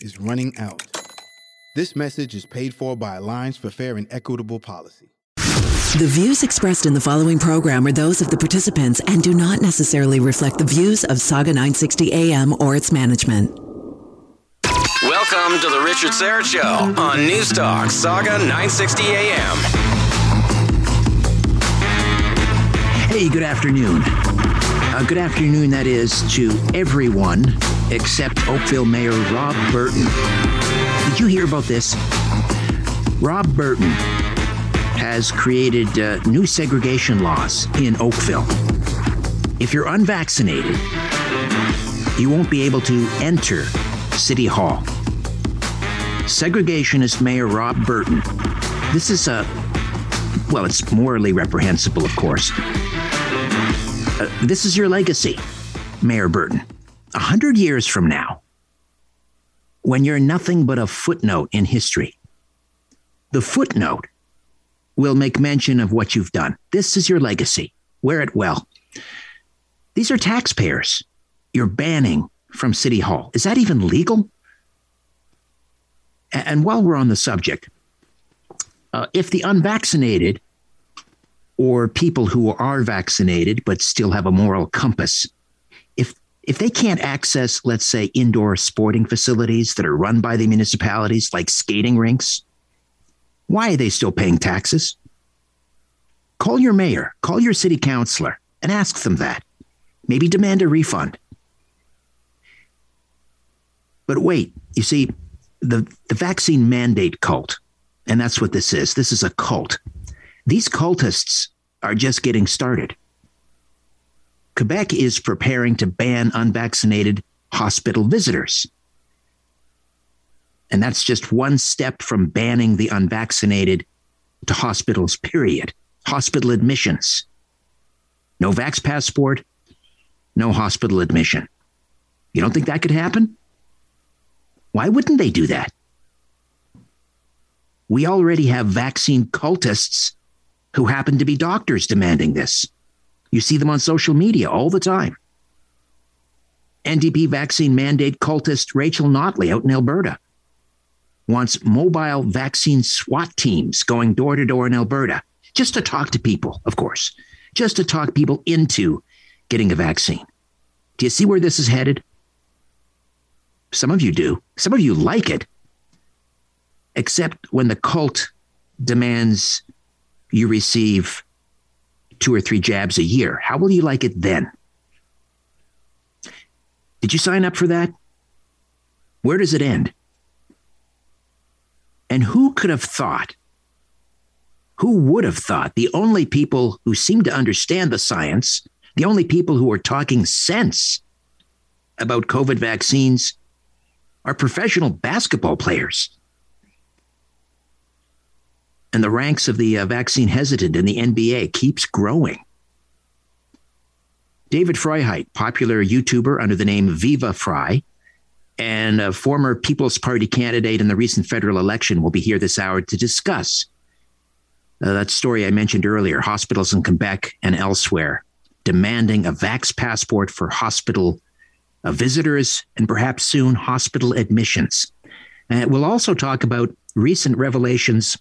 is running out. This message is paid for by Alliance for Fair and Equitable Policy. The views expressed in the following program are those of the participants and do not necessarily reflect the views of Saga 960 AM or its management. Welcome to the Richard Syrett Show on News Talk Saga 960 AM. Hey, good afternoon. Uh, good afternoon, that is, to everyone except Oakville Mayor Rob Burton. Did you hear about this? Rob Burton has created uh, new segregation laws in Oakville. If you're unvaccinated, you won't be able to enter City Hall. Segregationist Mayor Rob Burton. This is a, well, it's morally reprehensible, of course. Uh, this is your legacy, Mayor Burton. A hundred years from now, when you're nothing but a footnote in history, the footnote will make mention of what you've done. This is your legacy. Wear it well. These are taxpayers you're banning from City Hall. Is that even legal? And while we're on the subject, uh, if the unvaccinated or people who are vaccinated but still have a moral compass, if if they can't access, let's say, indoor sporting facilities that are run by the municipalities, like skating rinks, why are they still paying taxes? Call your mayor, call your city councilor, and ask them that. Maybe demand a refund. But wait, you see, the, the vaccine mandate cult, and that's what this is. This is a cult. These cultists are just getting started. Quebec is preparing to ban unvaccinated hospital visitors. And that's just one step from banning the unvaccinated to hospitals, period. Hospital admissions. No vax passport, no hospital admission. You don't think that could happen? Why wouldn't they do that? We already have vaccine cultists who happen to be doctors demanding this. You see them on social media all the time. NDP vaccine mandate cultist Rachel Notley out in Alberta wants mobile vaccine SWAT teams going door to door in Alberta just to talk to people, of course, just to talk people into getting a vaccine. Do you see where this is headed? Some of you do. Some of you like it. Except when the cult demands you receive two or three jabs a year. How will you like it then? Did you sign up for that? Where does it end? And who could have thought? Who would have thought the only people who seem to understand the science, the only people who are talking sense about COVID vaccines are professional basketball players? And the ranks of the uh, vaccine hesitant in the NBA keeps growing. David Freiheit, popular YouTuber under the name Viva Frei, and a former People's Party candidate in the recent federal election will be here this hour to discuss uh, that story I mentioned earlier hospitals in Quebec and elsewhere demanding a vax passport for hospital uh, visitors and perhaps soon hospital admissions. And we'll also talk about recent revelations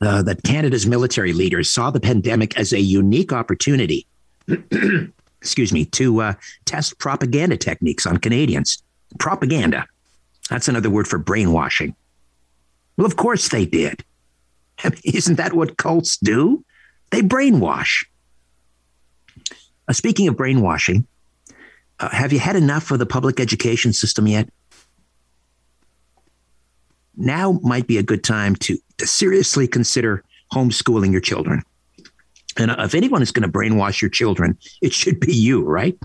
uh, that Canada's military leaders saw the pandemic as a unique opportunity excuse me, to uh, test propaganda techniques on Canadians. Propaganda. That's another word for brainwashing. Well, of course they did. Isn't that what cults do? They brainwash. Uh, speaking of brainwashing, uh, have you had enough of the public education system yet? Now might be a good time to, to seriously consider homeschooling your children. And uh, if anyone is going to brainwash your children, it should be you, right?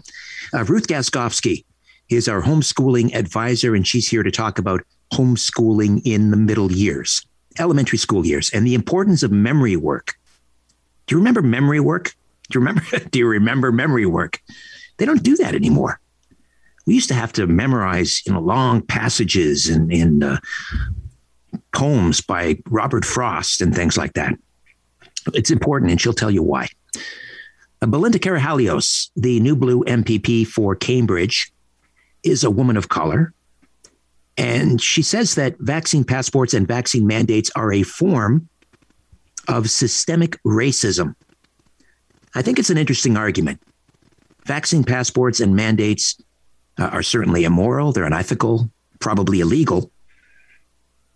Uh, Ruth Gaskovski is our homeschooling advisor, and she's here to talk about homeschooling in the middle years, elementary school years, and the importance of memory work. Do you remember memory work? Do you remember? do you remember memory work? They don't do that anymore. We used to have to memorize, you know, long passages and, and uh, poems by Robert Frost and things like that. It's important, and she'll tell you why. Uh, Belinda Karahalios, the new blue MPP for Cambridge, is a woman of color. And she says that vaccine passports and vaccine mandates are a form of systemic racism. I think it's an interesting argument. Vaccine passports and mandates uh, are certainly immoral, they're unethical, probably illegal.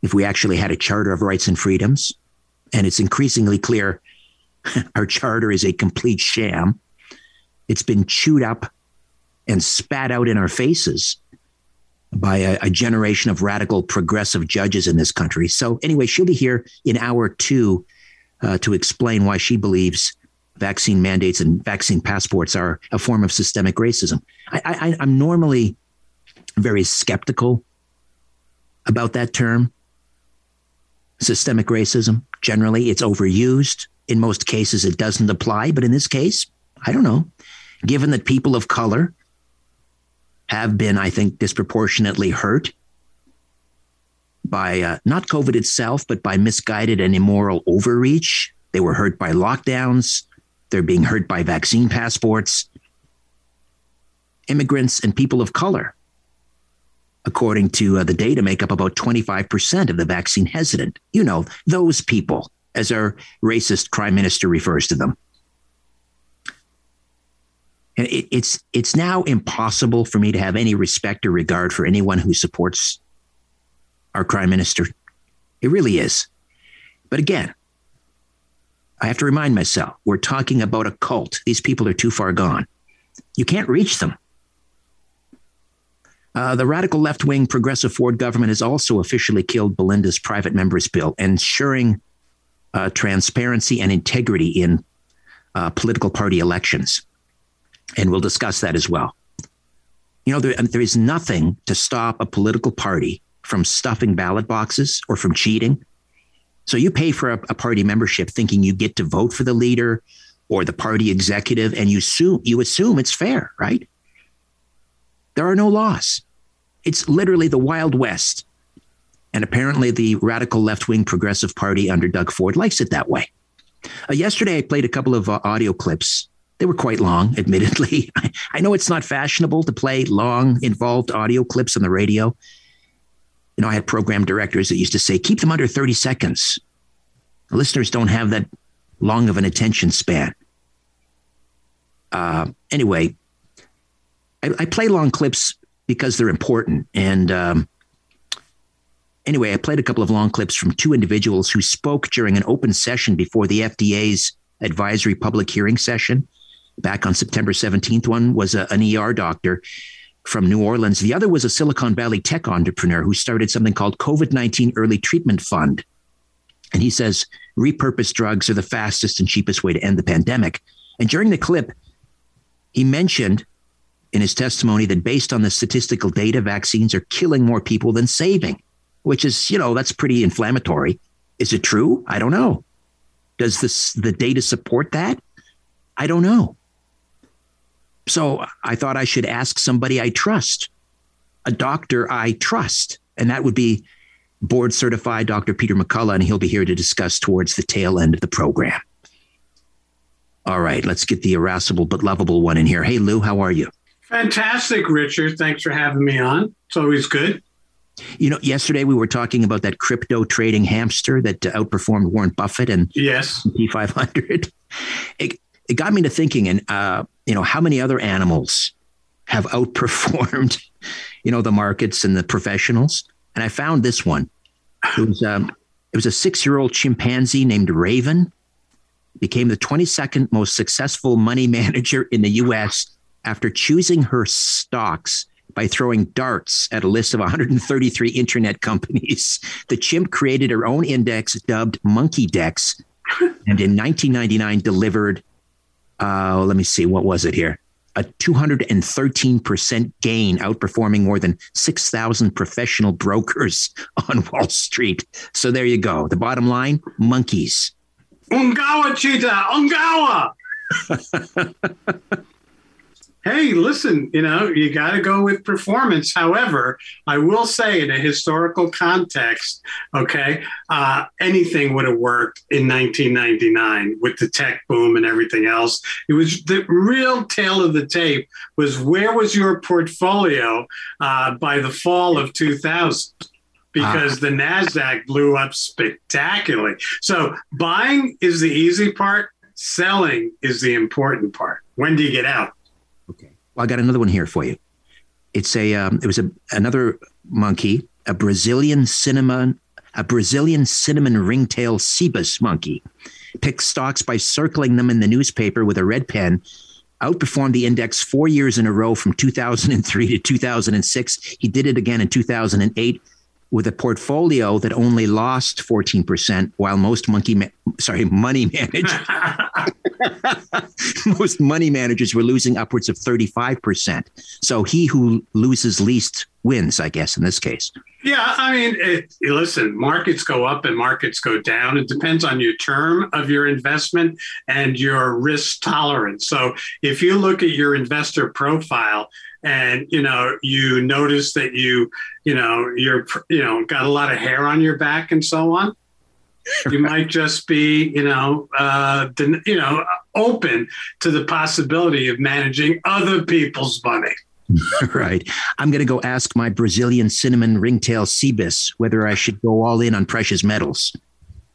If we actually had a Charter of Rights and Freedoms, and it's increasingly clear our charter is a complete sham, it's been chewed up and spat out in our faces by a, a, generation of radical progressive judges in this country. So, anyway, she'll be here in hour two uh, to explain why she believes vaccine mandates and vaccine passports are a form of systemic racism. I, I'm normally very skeptical about that term, systemic racism. Generally, it's overused. In most cases, it doesn't apply. But in this case, I don't know. Given that people of color have been, I think, disproportionately hurt by uh, not COVID itself, but by misguided and immoral overreach. They were hurt by lockdowns. They're being hurt by vaccine passports. Immigrants and people of color, according to uh, the data, make up about 25% of the vaccine hesitant. You know, those people, as our racist prime minister refers to them. And it, it's it's now impossible for me to have any respect or regard for anyone who supports our prime minister. It really is. But again, I have to remind myself we're talking about a cult. These people are too far gone. You can't reach them. Uh, the radical left wing progressive Ford government has also officially killed Belinda's private members bill, ensuring uh, transparency and integrity in uh, political party elections and we'll discuss that as well. You know, there, there is nothing to stop a political party from stuffing ballot boxes or from cheating. So you pay for a, a party membership thinking you get to vote for the leader or the party executive, and you assume you assume it's fair, right? There are no laws. It's literally the Wild West. And apparently, the radical left wing progressive party under Doug Ford likes it that way. Uh, yesterday, I played a couple of uh, audio clips they were quite long, admittedly. I know it's not fashionable to play long, involved audio clips on the radio. You know, I had program directors that used to say, keep them under 30 seconds. Listeners don't have that long of an attention span. Uh, anyway, I, I, play long clips because they're important. And um, anyway, I played a couple of long clips from two individuals who spoke during an open session before the FDA's advisory public hearing session back on September 17th. One was a, an ER doctor from New Orleans. The other was a Silicon Valley tech entrepreneur who started something called COVID 19 Early Treatment Fund. And he says repurposed drugs are the fastest and cheapest way to end the pandemic. And during the clip, he mentioned in his testimony that based on the statistical data, vaccines are killing more people than saving, which is, you know, that's pretty inflammatory. Is it true? I don't know. Does this the data support that? I don't know. So I thought I should ask somebody I trust, a doctor I trust, and that would be board certified Dr. Peter McCullough, and he'll be here to discuss towards the tail end of the program. All right, let's get the irascible but lovable one in here. Hey, Lou, how are you? Fantastic, Richard. Thanks for having me on. It's always good. You know, yesterday we were talking about that crypto trading hamster that outperformed Warren Buffett and S&P 500. It, it got me to thinking, and uh, you know, how many other animals have outperformed, you know, the markets and the professionals? And I found this one. It was um, It was a six year old chimpanzee named Raven, became the 22nd most successful money manager in the US after choosing her stocks by throwing darts at a list of 133 internet companies. The chimp created her own index dubbed Monkey Dex, and in 1999 delivered, uh, let me see, what was it here? A 213% gain, outperforming more than 6,000 professional brokers on Wall Street. So there you go. The bottom line monkeys. Ungawa cheetah, Ungawa. hey, listen, you know, you got to go with performance. However, I will say in a historical context, okay, uh, anything would have worked in 1999 with the tech boom and everything else. It was the real tail of the tape was where was your portfolio uh, by the fall of 2000? because the NASDAQ blew up spectacularly. So buying is the easy part, selling is the important part. When do you get out? Well, I got another one here for you. It's a um, it was a another monkey, a Brazilian cinnamon a Brazilian cinnamon ringtail cebus monkey. Picked stocks by circling them in the newspaper with a red pen. Outperformed the index four years in a row from 2003 to 2006. He did it again in 2008 with a portfolio that only lost 14% while most monkey ma- sorry money managers most money managers were losing upwards of 35% so he who loses least wins i guess in this case yeah i mean it, listen markets go up and markets go down. It depends on your term of your investment and your risk tolerance. So if you look at your investor profile and you know you notice that you you know you're you know got a lot of hair on your back and so on you might just be you know uh you know open to the possibility of managing other people's money right i'm going to go ask my brazilian cinnamon ringtail cebus whether i should go all in on precious metals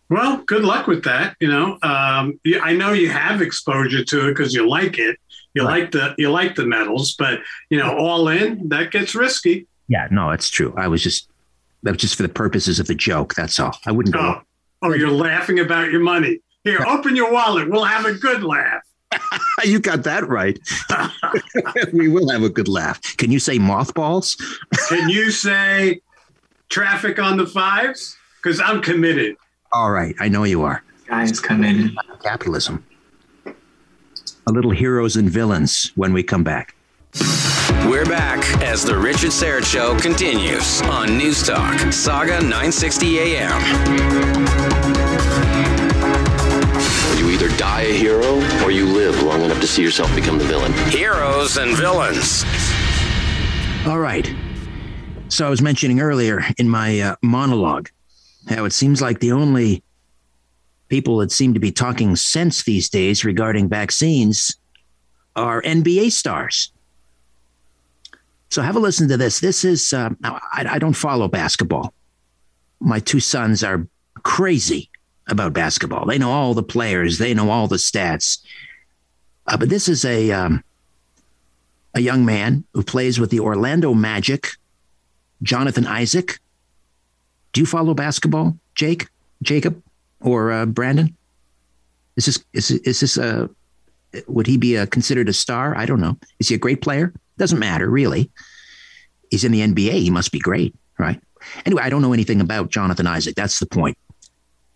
well good luck with that you know um, i know you have exposure to it because you like it you right. like the you like the metals, but you know, all in that gets risky. Yeah, no, it's true. I was just that was just for the purposes of the joke. That's all. I wouldn't go. Oh, oh you're laughing about your money. Here, open your wallet. We'll have a good laugh. you got that right. we will have a good laugh. Can you say mothballs? Can you say traffic on the fives? Because I'm committed. All right, I know you are. Guys committed. Capitalism a little heroes and villains when we come back. We're back as the Richard Syrett Show continues on News Talk, Saga 960 AM. You either die a hero or you live long enough to see yourself become the villain. Heroes and villains. All right. So I was mentioning earlier in my uh, monologue how it seems like the only people that seem to be talking sense these days regarding vaccines are NBA stars. So have a listen to this. This is, uh, I, I don't follow basketball. My two sons are crazy about basketball. They know all the players, they know all the stats. Uh, but this is a, um, a young man who plays with the Orlando Magic, Jonathan Isaac. Do you follow basketball, Jake? Jacob? or uh, Brandon? Is this is is this a would he be a, considered a star? I don't know. Is he a great player? Doesn't matter really. He's in the NBA. He must be great, right? Anyway, I don't know anything about Jonathan Isaac. That's the point.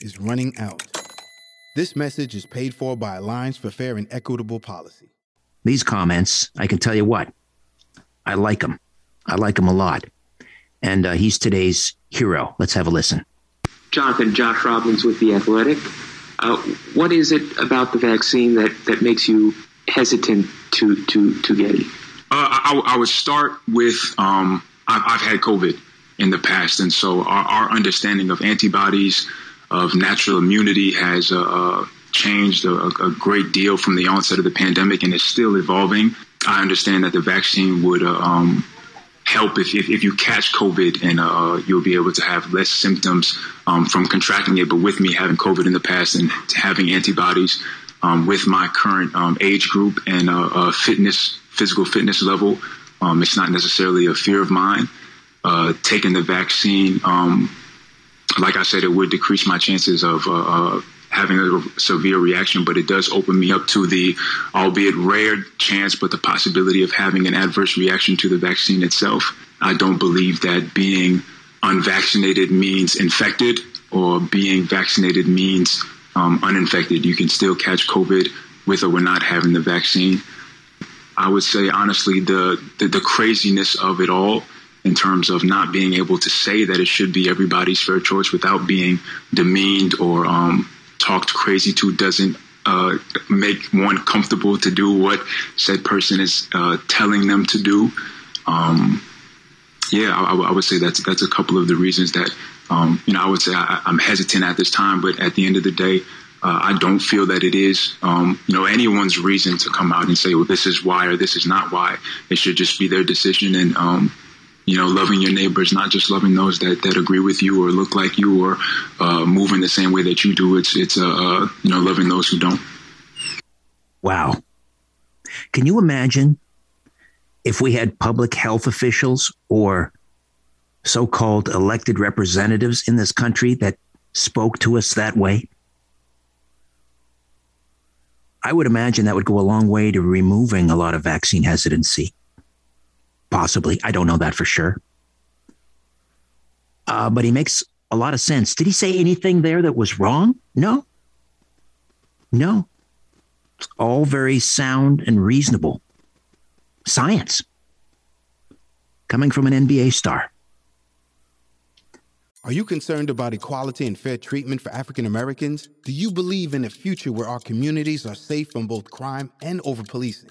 is running out. This message is paid for by Alliance for Fair and Equitable Policy. These comments, I can tell you what, I like them. I like them a lot. And uh, he's today's hero. Let's have a listen. Jonathan, Josh Robbins with The Athletic. Uh, what is it about the vaccine that, that makes you hesitant to, to, to get it? Uh, I, I, would start with um, I've, I've, had COVID in the past, and so our, our understanding of antibodies, of natural immunity has uh, uh, changed a, a, great deal from the onset of the pandemic and is still evolving. I understand that the vaccine would uh, um, help if, if, if, you catch COVID and uh, you'll be able to have less symptoms um, from contracting it. But with me having COVID in the past and having antibodies um, with my current um, age group and uh, uh, fitness, physical fitness level, um, it's not necessarily a fear of mine. Uh, taking the vaccine um, like I said, it would decrease my chances of uh, uh, having a severe reaction, but it does open me up to the, albeit rare chance, but the possibility of having an adverse reaction to the vaccine itself. I don't believe that being unvaccinated means infected or being vaccinated means um, uninfected. You can still catch COVID with or without having the vaccine. I would say, honestly, the, the, the craziness of it all in terms of not being able to say that it should be everybody's fair choice without being demeaned or um, talked crazy to doesn't uh, make one comfortable to do what said person is uh, telling them to do. Um, yeah, I, I, would say that's that's a couple of the reasons that um, you know I would say I, am hesitant at this time, but at the end of the day. Uh, I don't feel that it is, um, you know, anyone's reason to come out and say, "Well, this is why" or "This is not why." It should just be their decision, and um, you know, loving your neighbors, not just loving those that, that agree with you or look like you or uh, move in the same way that you do. It's it's uh, uh, you know loving those who don't. Wow, can you imagine if we had public health officials or so-called elected representatives in this country that spoke to us that way? I would imagine that would go a long way to removing a lot of vaccine hesitancy. Possibly. I don't know that for sure. Uh, but he makes a lot of sense. Did he say anything there that was wrong? No. No. It's all very sound and reasonable. Science. Coming from an NBA star. Are you concerned about equality and fair treatment for African Americans? Do you believe in a future where our communities are safe from both crime and over policing?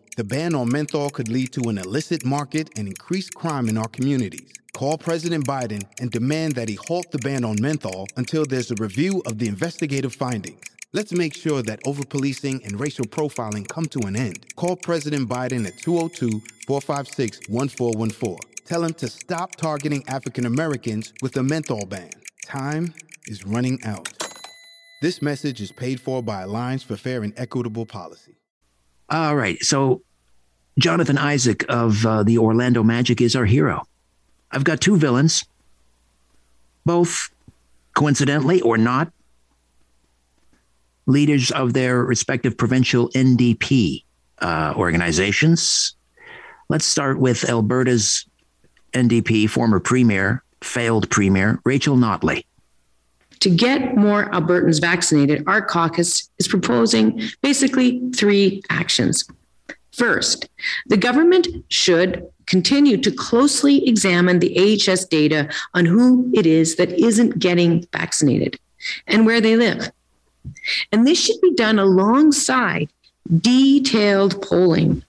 The ban on menthol could lead to an illicit market and increased crime in our communities. Call President Biden and demand that he halt the ban on menthol until there's a review of the investigative findings. Let's make sure that overpolicing and racial profiling come to an end. Call President Biden at 202 456 1414. Tell him to stop targeting African Americans with a menthol ban. Time is running out. This message is paid for by Alliance for Fair and Equitable Policy. All right. So, Jonathan Isaac of uh, the Orlando Magic is our hero. I've got two villains, both coincidentally or not, leaders of their respective provincial NDP uh, organizations. Let's start with Alberta's NDP, former premier, failed premier, Rachel Notley. To get more Albertans vaccinated, our caucus is proposing basically three actions. First, the government should continue to closely examine the AHS data on who it is that isn't getting vaccinated and where they live. And this should be done alongside detailed polling,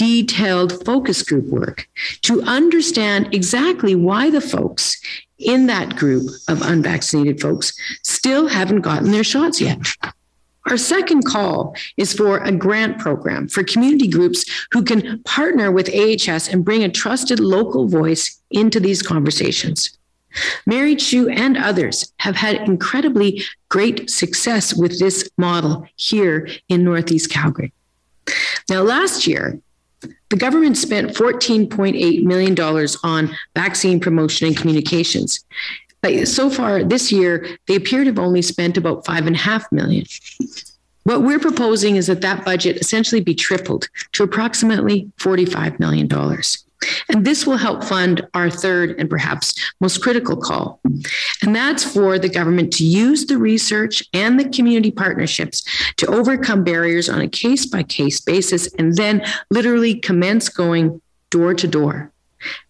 detailed focus group work to understand exactly why the folks in that group of unvaccinated folks still haven't gotten their shots yet. Our second call is for a grant program for community groups who can partner with AHS and bring a trusted local voice into these conversations. Mary Chu and others have had incredibly great success with this model here in Northeast Calgary. Now, last year, The government spent $14.8 million on vaccine promotion and communications. But so far this year, they appear to have only spent about five and a half million. What we're proposing is that that budget essentially be tripled to approximately $45 million. And this will help fund our third and perhaps most critical call. And that's for the government to use the research and the community partnerships to overcome barriers on a case by case basis and then literally commence going door to door,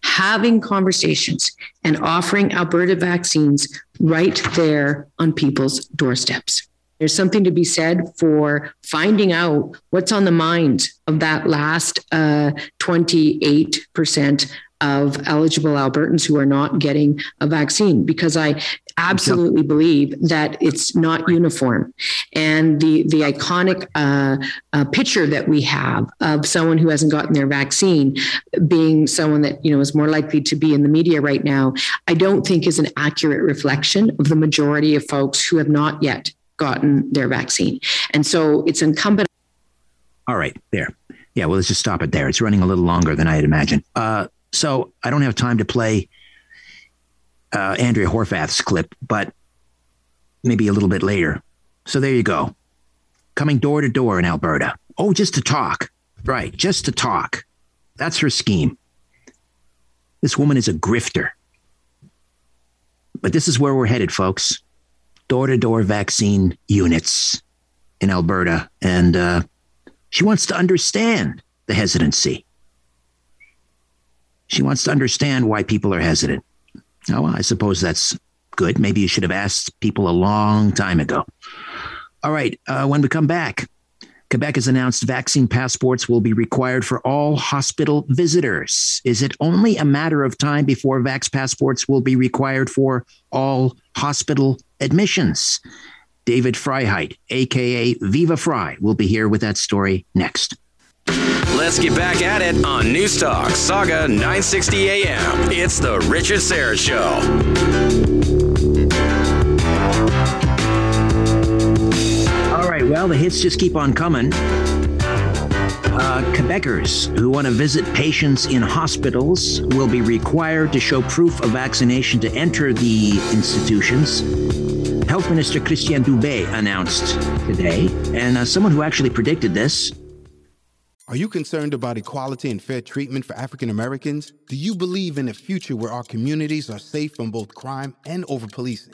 having conversations and offering Alberta vaccines right there on people's doorsteps. There's something to be said for finding out what's on the minds of that last uh, 28% of eligible Albertans who are not getting a vaccine because I absolutely believe that it's not uniform. And the the iconic uh, uh, picture that we have of someone who hasn't gotten their vaccine being someone that you know is more likely to be in the media right now, I don't think is an accurate reflection of the majority of folks who have not yet gotten their vaccine. And so it's incumbent. All right, there. Yeah, well, let's just stop it there. It's running a little longer than I had imagined. Uh, so I don't have time to play uh, Andrea Horwath's clip, but maybe a little bit later. So there you go. Coming door to door in Alberta. Oh, just to talk. Right, just to talk. That's her scheme. This woman is a grifter. But this is where we're headed, folks door to door vaccine units in Alberta. And uh, she wants to understand the hesitancy. She wants to understand why people are hesitant. Oh, well, I suppose that's good. Maybe you should have asked people a long time ago. All right. Uh, when we come back, Quebec has announced vaccine passports will be required for all hospital visitors. Is it only a matter of time before vax passports will be required for all hospital admissions? David Freiheit, aka Viva Frei, will be here with that story next. Let's get back at it on Newstalk Saga 960 AM. It's the Richard Syrett Show. All right, well, the hits just keep on coming. Uh, Quebecers who want to visit patients in hospitals will be required to show proof of vaccination to enter the institutions. Health Minister Christian Dubé announced today, and uh, someone who actually predicted this. Are you concerned about equality and fair treatment for African Americans? Do you believe in a future where our communities are safe from both crime and over policing?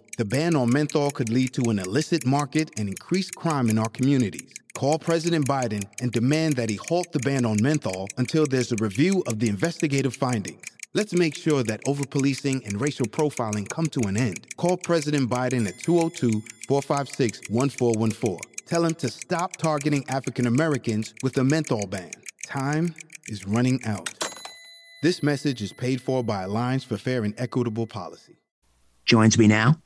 The ban on menthol could lead to an illicit market and increased crime in our communities. Call President Biden and demand that he halt the ban on menthol until there's a review of the investigative findings. Let's make sure that overpolicing and racial profiling come to an end. Call President Biden at 202 456 1414. Tell him to stop targeting African Americans with a menthol ban. Time is running out. This message is paid for by Alliance for Fair and Equitable Policy. Joins me now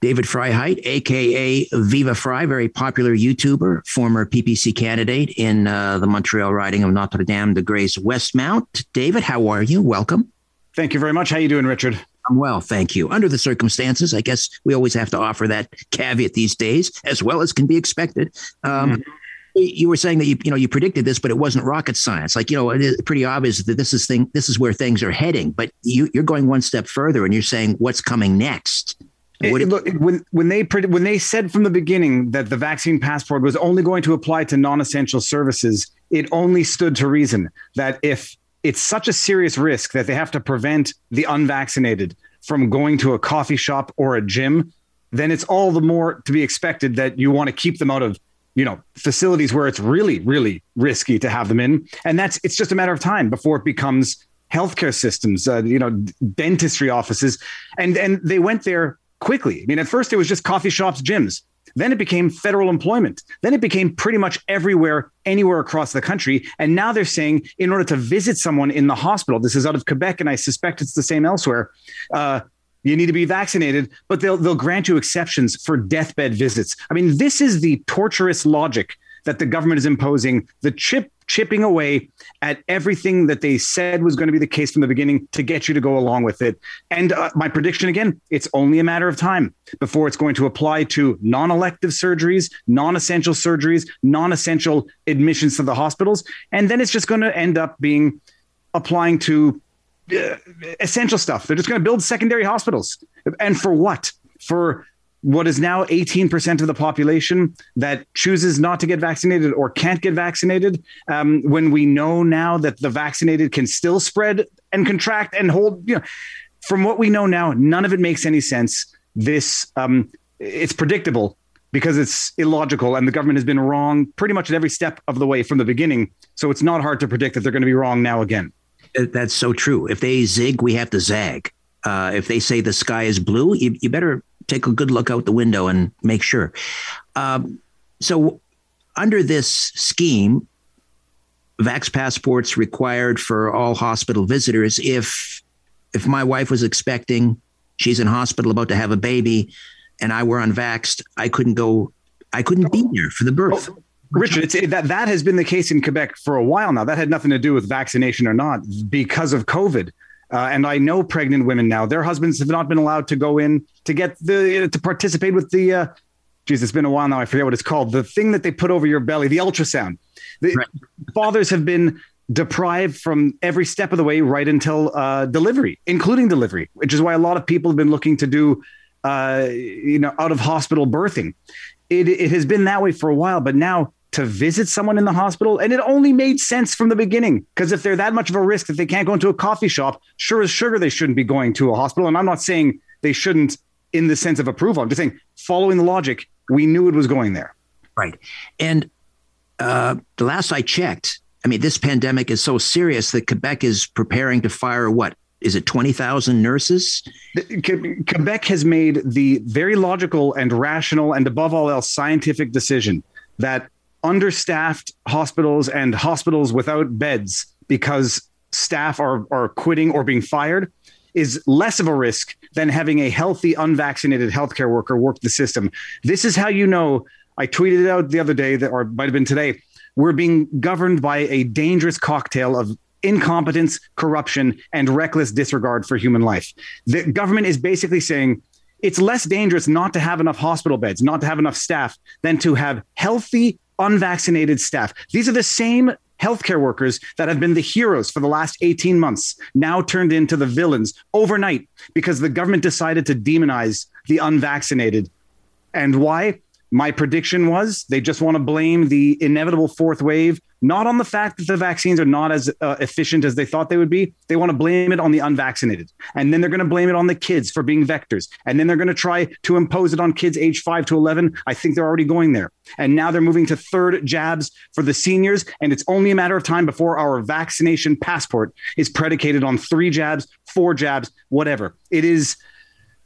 David Freiheit, aka Viva Frei, very popular YouTuber, former PPC candidate in uh, the Montreal riding of Notre Dame de Grâce Westmount. David, how are you? Welcome. Thank you very much. How are you doing, Richard? I'm well, thank you. Under the circumstances, I guess we always have to offer that caveat these days, as well as can be expected. Um, mm-hmm. You were saying that you you know you predicted this, but it wasn't rocket science. Like you know, it's pretty obvious that this is thing this is where things are heading. But you, you're going one step further, and you're saying what's coming next. It, look, when when they when they said from the beginning that the vaccine passport was only going to apply to non-essential services, it only stood to reason that if it's such a serious risk that they have to prevent the unvaccinated from going to a coffee shop or a gym, then it's all the more to be expected that you want to keep them out of you know facilities where it's really really risky to have them in, and that's it's just a matter of time before it becomes healthcare systems, uh, you know, dentistry offices, and and they went there quickly. I mean, at first it was just coffee shops, gyms. Then it became federal employment. Then it became pretty much everywhere, anywhere across the country. And now they're saying, in order to visit someone in the hospital, this is out of Quebec, and I suspect it's the same elsewhere. Uh, you need to be vaccinated, but they'll they'll grant you exceptions for deathbed visits. I mean, this is the torturous logic that the government is imposing, the chip chipping away at everything that they said was going to be the case from the beginning to get you to go along with it. And uh, my prediction again, it's only a matter of time before it's going to apply to non-elective surgeries, non-essential surgeries, non-essential admissions to the hospitals, and then it's just going to end up being applying to uh, essential stuff. They're just going to build secondary hospitals. And for what? For what is now 18% of the population that chooses not to get vaccinated or can't get vaccinated, um, when we know now that the vaccinated can still spread and contract and hold, you know, from what we know now, none of it makes any sense. This, um, it's predictable because it's illogical and the government has been wrong pretty much at every step of the way from the beginning. So it's not hard to predict that they're going to be wrong now again. That's so true. If they zig, we have to zag. Uh, if they say the sky is blue, you, you better take a good look out the window and make sure. Um, so, under this scheme, Vax passports required for all hospital visitors. If if my wife was expecting, she's in hospital about to have a baby, and I were unvaxxed, I couldn't go. I couldn't be there for the birth. Oh, Richard, it's, that that has been the case in Quebec for a while now. That had nothing to do with vaccination or not, because of COVID. Uh, and I know pregnant women now; their husbands have not been allowed to go in to get the to participate with the. Uh, geez, it's been a while now. I forget what it's called. The thing that they put over your belly, the ultrasound. The right. fathers have been deprived from every step of the way right until uh, delivery, including delivery, which is why a lot of people have been looking to do, uh, you know, out of hospital birthing. It, it has been that way for a while, but now to visit someone in the hospital. And it only made sense from the beginning because if they're that much of a risk that they can't go into a coffee shop, sure as sugar, they shouldn't be going to a hospital. And I'm not saying they shouldn't in the sense of approval. I'm just saying, following the logic, we knew it was going there. Right. And uh, the last I checked, I mean, this pandemic is so serious that Quebec is preparing to fire what? Is it 20,000 nurses? Quebec has made the very logical and rational and above all else scientific decision that understaffed hospitals and hospitals without beds because staff are, are quitting or being fired is less of a risk than having a healthy, unvaccinated healthcare worker work the system. This is how you know. I tweeted it out the other day, that, or might have been today. We're being governed by a dangerous cocktail of incompetence, corruption, and reckless disregard for human life. The government is basically saying it's less dangerous not to have enough hospital beds, not to have enough staff, than to have healthy, unvaccinated staff. These are the same healthcare workers that have been the heroes for the last 18 months, now turned into the villains overnight because the government decided to demonize the unvaccinated. And why? My prediction was they just want to blame the inevitable fourth wave, not on the fact that the vaccines are not as uh, efficient as they thought they would be. They want to blame it on the unvaccinated. And then they're going to blame it on the kids for being vectors. And then they're going to try to impose it on kids age five to 11. I think they're already going there. And now they're moving to third jabs for the seniors. And it's only a matter of time before our vaccination passport is predicated on three jabs, four jabs, whatever. It is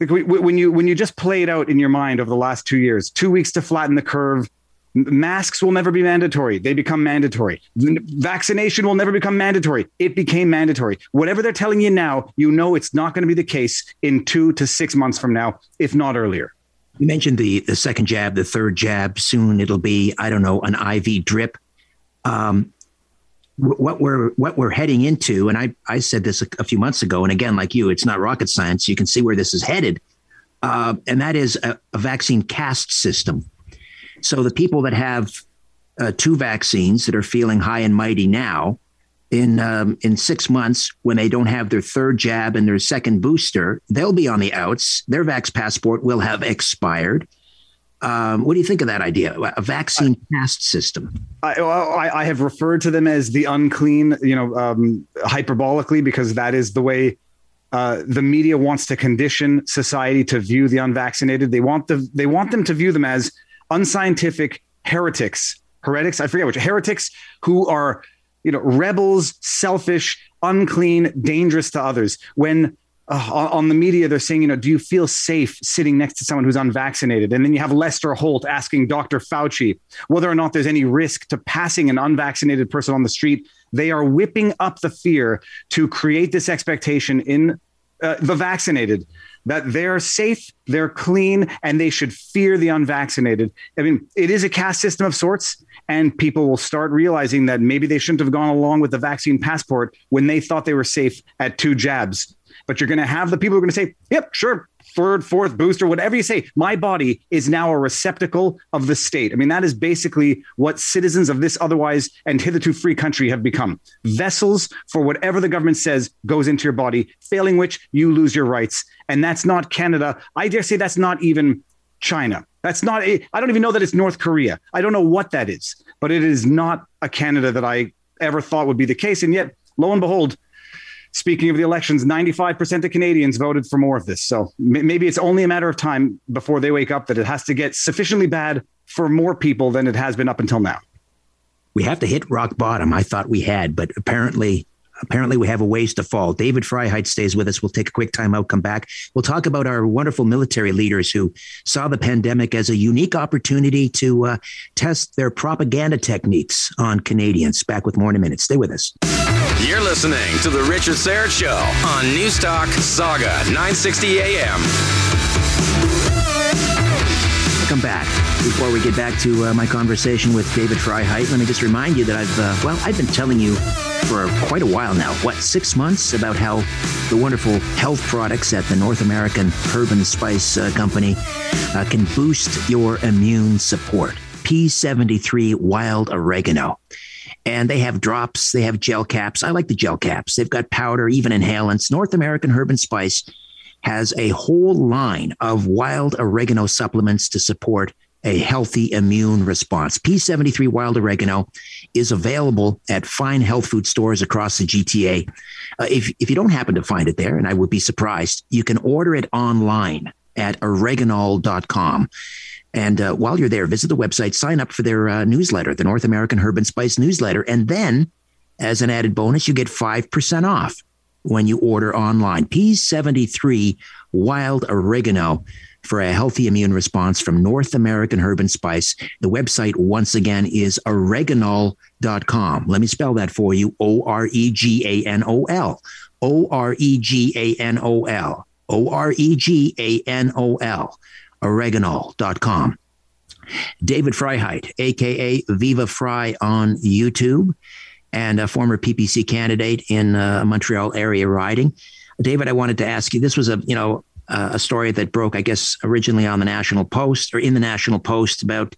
when you when you just play it out in your mind over the last two years, two weeks to flatten the curve. Masks will never be mandatory. They become mandatory. Vaccination will never become mandatory. It became mandatory. Whatever they're telling you now, you know it's not going to be the case in two to six months from now, if not earlier. You mentioned the the second jab, the third jab. Soon it'll be I don't know an IV drip. Um, what we're what we're heading into, and I I said this a, a, few months ago, and again, like you, it's not rocket science. You can see where this is headed, uh, and that is a, a, vaccine caste system. So the people that have uh, two vaccines that are feeling high and mighty now, in um, in six months, when they don't have their third jab and their second booster, they'll be on the outs. Their vax passport will have expired um, what do you think of that idea? A vaccine caste system? I, I, I, have referred to them as the unclean, you know, um, hyperbolically, because that is the way uh, the media wants to condition society to view the unvaccinated. They want the they want them to view them as unscientific heretics, heretics. I forget which heretics who are, you know, rebels, selfish, unclean, dangerous to others. When uh, on the media, they're saying, you know, do you feel safe sitting next to someone who's unvaccinated? And then you have Lester Holt asking Dr. Fauci whether or not there's any risk to passing an unvaccinated person on the street. They are whipping up the fear to create this expectation in uh, the vaccinated that they're safe, they're clean, and they should fear the unvaccinated. I mean, it is a caste system of sorts, and people will start realizing that maybe they shouldn't have gone along with the vaccine passport when they thought they were safe at two jabs. But you're going to have the people who are going to say, yep, sure, third, fourth booster, whatever you say, my body is now a receptacle of the state. I mean, that is basically what citizens of this otherwise and hitherto free country have become vessels for whatever the government says goes into your body, failing which you lose your rights. And that's not Canada. I dare say that's not even China. That's not, I don't even know that it's North Korea. I don't know what that is, but it is not a Canada that I ever thought would be the case. And yet, lo and behold, speaking of the elections, 95% of Canadians voted for more of this. So maybe it's only a matter of time before they wake up that it has to get sufficiently bad for more people than it has been up until now. We have to hit rock bottom. I thought we had, but apparently apparently we have a ways to fall. David Freiheit stays with us. We'll take a quick time out, come back. We'll talk about our wonderful military leaders who saw the pandemic as a unique opportunity to uh, test their propaganda techniques on Canadians. Back with more in a minute. Stay with us. You're listening to The Richard Syrett Show on Newstalk Saga 960 AM. Welcome back. Before we get back to uh, my conversation with David Freiheit, let me just remind you that I've, uh, well, I've been telling you for quite a while now, what, six months, about how the wonderful health products at the North American Herb and Spice uh, Company uh, can boost your immune support. P73 Wild Oregano. And they have drops, they have gel caps. I like the gel caps. They've got powder, even inhalants. North American Herb and Spice has a whole line of wild oregano supplements to support a healthy immune response. P73 Wild Oregano is available at fine health food stores across the GTA. Uh, if, if you don't happen to find it there, and I would be surprised, you can order it online at oreganol.com. And uh, while you're there, visit the website, sign up for their uh, newsletter, the North American Herb and Spice newsletter. And then, as an added bonus, you get 5% off when you order online. P73 Wild Oregano for a healthy immune response from North American Herb and Spice. The website, once again, is oreganol.com. Let me spell that for you O R E G A N O L. O R E G A N O L. O R E G A N O L. Oreganol.com. David Freiheit, aka Viva Frei on YouTube, and a former PPC candidate in uh, Montreal area riding. David, I wanted to ask you. This was a you know uh, a story that broke, I guess, originally on the National Post or in the National Post about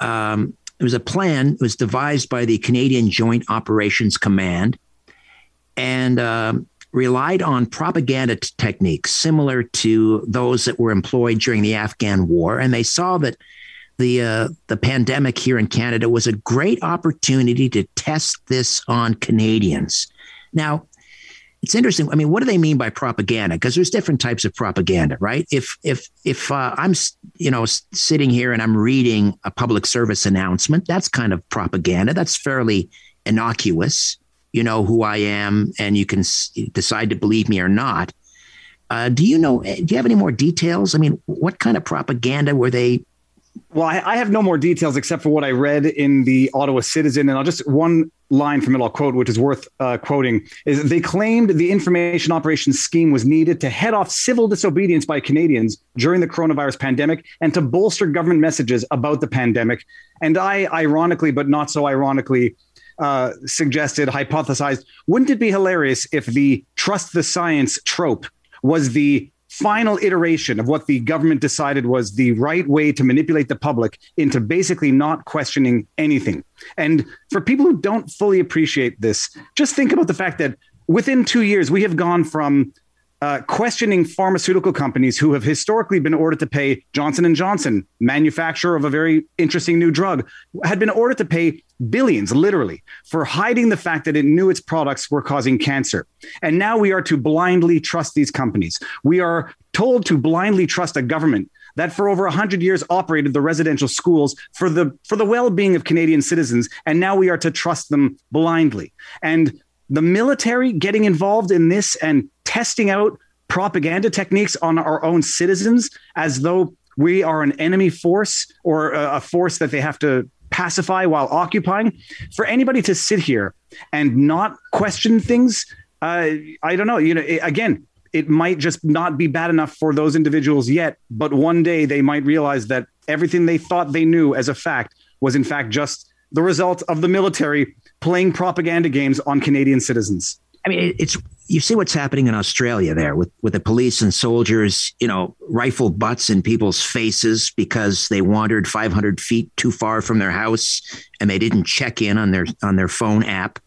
um, it was a plan. It was devised by the Canadian Joint Operations Command and um, relied on propaganda t- techniques similar to those that were employed during the Afghan War. And they saw that the uh, the pandemic here in Canada was a great opportunity to test this on Canadians. Now, it's interesting. I mean, what do they mean by propaganda? Because there's different types of propaganda, right? If if if uh, I'm you know sitting here and I'm reading a public service announcement, that's kind of propaganda. That's fairly innocuous. You know who I am, and you can s- decide to believe me or not. Uh, do you know? Do you have any more details? I mean, what kind of propaganda were they well, I, I, have no more details except for what I read in the Ottawa Citizen, and I'll just one line from it I'll quote, which is worth uh, quoting, is they claimed the information operations scheme was needed to head off civil disobedience by Canadians during the coronavirus pandemic and to bolster government messages about the pandemic. And I, ironically, but not so ironically, uh, suggested, hypothesized, wouldn't it be hilarious if the trust the science trope was the final iteration of what the government decided was the right way to manipulate the public into basically not questioning anything. And for people who don't fully appreciate this, just think about the fact that within two years, we have gone from uh, questioning pharmaceutical companies who have historically been ordered to pay Johnson and Johnson, manufacturer of a very interesting new drug, had been ordered to pay billions, literally, for hiding the fact that it knew its products were causing cancer. And now we are to blindly trust these companies. We are told to blindly trust a government that for over 100 years operated the residential schools for the for the well-being of Canadian citizens and now we are to trust them blindly. And the military getting involved in this and testing out propaganda techniques on our own citizens as though we are an enemy force or a force that they have to pacify while occupying. For anybody to sit here and not question things, uh, I don't know. You know, again, it might just not be bad enough for those individuals yet, but one day they might realize that everything they thought they knew as a fact was in fact just the result of the military playing propaganda games on Canadian citizens. I mean, it's you see what's happening in Australia there with with the police and soldiers, you know, rifle butts in people's faces because they wandered 500 feet too far from their house and they didn't check in on their on their phone app.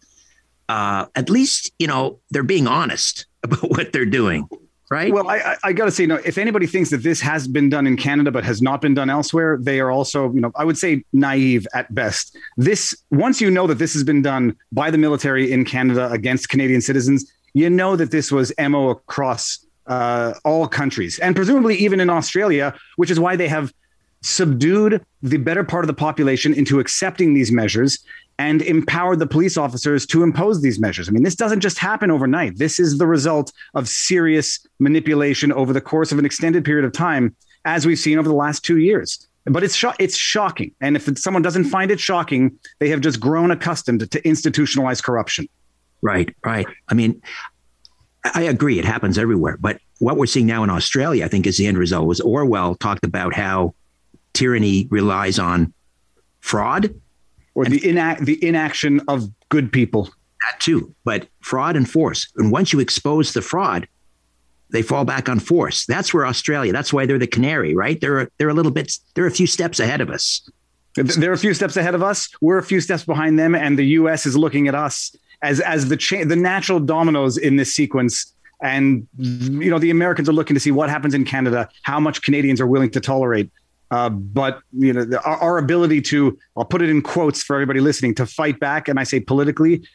Uh, at least you know they're being honest about what they're doing right? Well, I, I, got to say, know, if anybody thinks that this has been done in Canada but has not been done elsewhere, they are also, you know, I would say naive at best. This, once you know that this has been done by the military in Canada against Canadian citizens, you know that this was MO across uh, all countries and presumably even in Australia, which is why they have subdued the better part of the population into accepting these measures and empowered the police officers to impose these measures. I mean, this doesn't just happen overnight. This is the result of serious manipulation over the course of an extended period of time, as we've seen over the last two years. But it's sho- it's shocking, and if someone doesn't find it shocking, they have just grown accustomed to institutionalized corruption. Right, right. I mean, I agree, it happens everywhere. But what we're seeing now in Australia, I think, is the end result. Was Orwell talked about how tyranny relies on fraud or and the inact the inaction of good people. That too, but fraud and force. And once you expose the fraud, they fall back on force. That's where Australia. That's why they're the canary, right? They're they're a little bit. They're a few steps ahead of us. They're a few steps ahead of us. We're a few steps behind them, and the U.S. is looking at us as as the cha- the natural dominoes in this sequence. And you know, the Americans are looking to see what happens in Canada, how much Canadians are willing to tolerate. Uh, but you know, the, our, our, ability to, I'll put it in quotes for everybody listening, to fight back, and I say politically,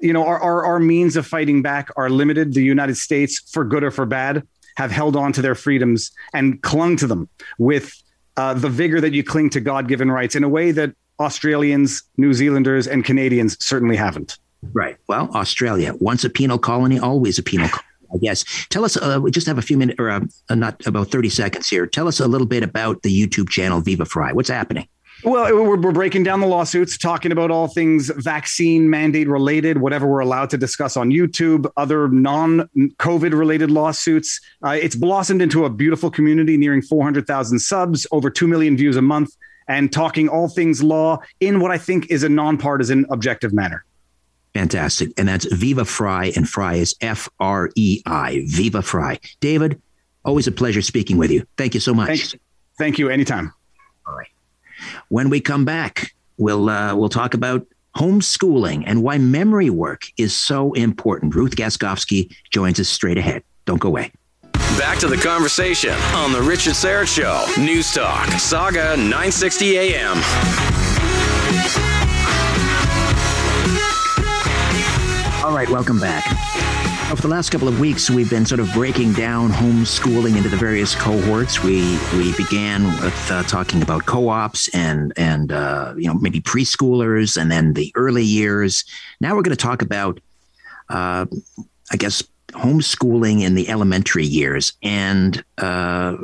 you know, our, our, our means of fighting back are limited. The United States, for good or for bad, have held on to their freedoms and clung to them with uh, the vigor that you cling to God-given rights in a way that Australians, New Zealanders, and Canadians certainly haven't. Right. Well, Australia, once a penal colony, always a penal colony. I guess. Tell us, uh, we just have a few minutes, or uh, uh, not about 30 seconds here. Tell us a little bit about the YouTube channel Viva Frei. What's happening? Well, we're, we're breaking down the lawsuits, talking about all things vaccine mandate related, whatever we're allowed to discuss on YouTube, other non COVID related lawsuits. Uh, it's blossomed into a beautiful community nearing 400,000 subs, over 2 million views a month, and talking all things law in what I think is a nonpartisan, objective manner. Fantastic. And that's Viva Frei, and Frei is F R E I. Viva Frei. David, always a pleasure speaking with you. Thank you so much. Thank, thank you. Anytime. All right. When we come back, we'll uh, we'll talk about homeschooling and why memory work is so important. Ruth Gaskovski joins us straight ahead. Don't go away. Back to the conversation on the Richard Syrett Show. News Talk, Saga 960 AM. All right, welcome back. Over the last couple of weeks, we've been sort of breaking down homeschooling into the various cohorts. We we began with uh, talking about co-ops and and uh, you know maybe preschoolers, and then the early years. Now we're going to talk about, uh, I guess, homeschooling in the elementary years. And uh,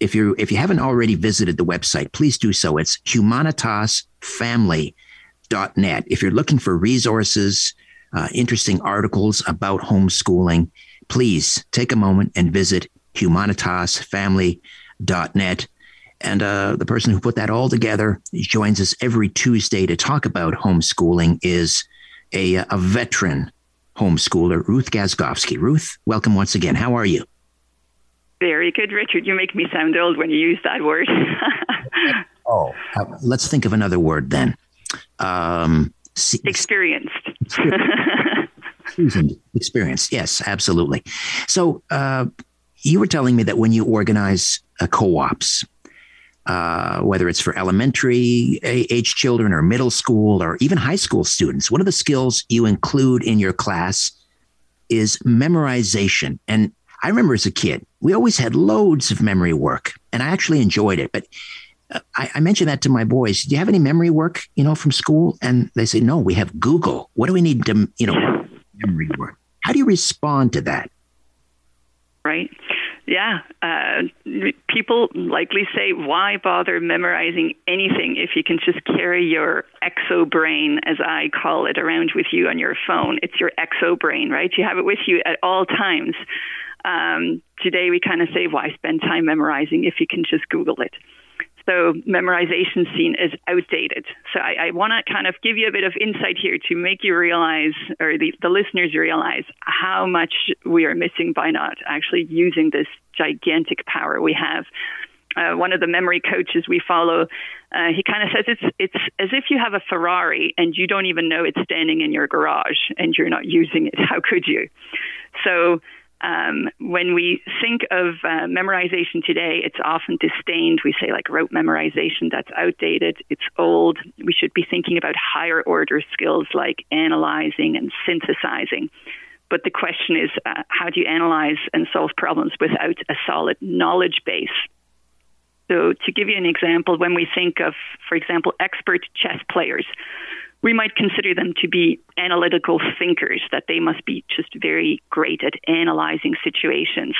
if you if you haven't already visited the website, please do so. It's humanitasfamily.net. If you're looking for resources uh, interesting articles about homeschooling, please take a moment and visit humanitasfamily.net. And uh, the person who put that all together joins us every Tuesday to talk about homeschooling is a, a veteran homeschooler, Ruth Gaskovski. Ruth, welcome once again. How are you? Very good, Richard. You make me sound old when you use that word. oh, uh, let's think of another word then. Um, experienced. Seasoned, experienced. Yes, absolutely. So uh, you were telling me that when you organize uh, co-ops, uh, whether it's for elementary age children or middle school or even high school students, one of the skills you include in your class is memorization. And I remember as a kid, we always had loads of memory work, and I actually enjoyed it. But I, I mentioned that to my boys. Do you have any memory work, you know, from school? And they say, no, we have Google. What do we need to, you know, memory work? How do you respond to that? Right. Yeah. Uh, people likely say, why bother memorizing anything if you can just carry your exo brain, as I call it, around with you on your phone? It's your exo brain, right? You have it with you at all times. Um, today, we kind of say, why spend time memorizing if you can just Google it? So memorization scene is outdated. So I, I want to kind of give you a bit of insight here to make you realize, or the, the listeners realize, how much we are missing by not actually using this gigantic power we have. Uh, one of the memory coaches we follow, uh, he kind of says it's it's as if you have a Ferrari and you don't even know it's standing in your garage and you're not using it. How could you? So um, when we think of uh, memorization today, it's often disdained. We say, like, rote memorization, that's outdated, it's old. We should be thinking about higher order skills like analyzing and synthesizing. But the question is, uh, how do you analyze and solve problems without a solid knowledge base? So, to give you an example, when we think of, for example, expert chess players, we might consider them to be analytical thinkers, that they must be just very great at analyzing situations.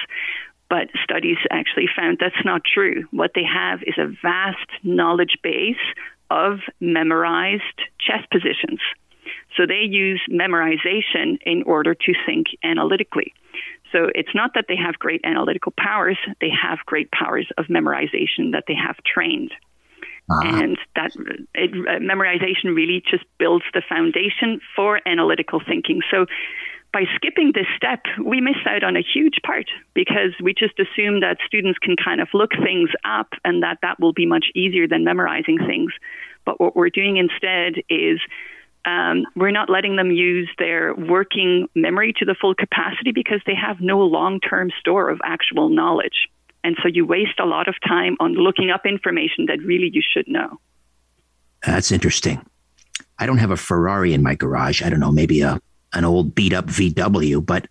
But studies actually found that's not true. What they have is a vast knowledge base of memorized chess positions. So they use memorization in order to think analytically. So it's not that they have great analytical powers, they have great powers of memorization that they have trained. Uh-huh. And that it, uh, memorization really just builds the foundation for analytical thinking. So by skipping this step, we miss out on a huge part because we just assume that students can kind of look things up and that that will be much easier than memorizing things. But what we're doing instead is um, we're not letting them use their working memory to the full capacity because they have no long term store of actual knowledge. And so you waste a lot of time on looking up information that really you should know. That's interesting. I don't have a Ferrari in my garage. I don't know, maybe a an old beat up VW, but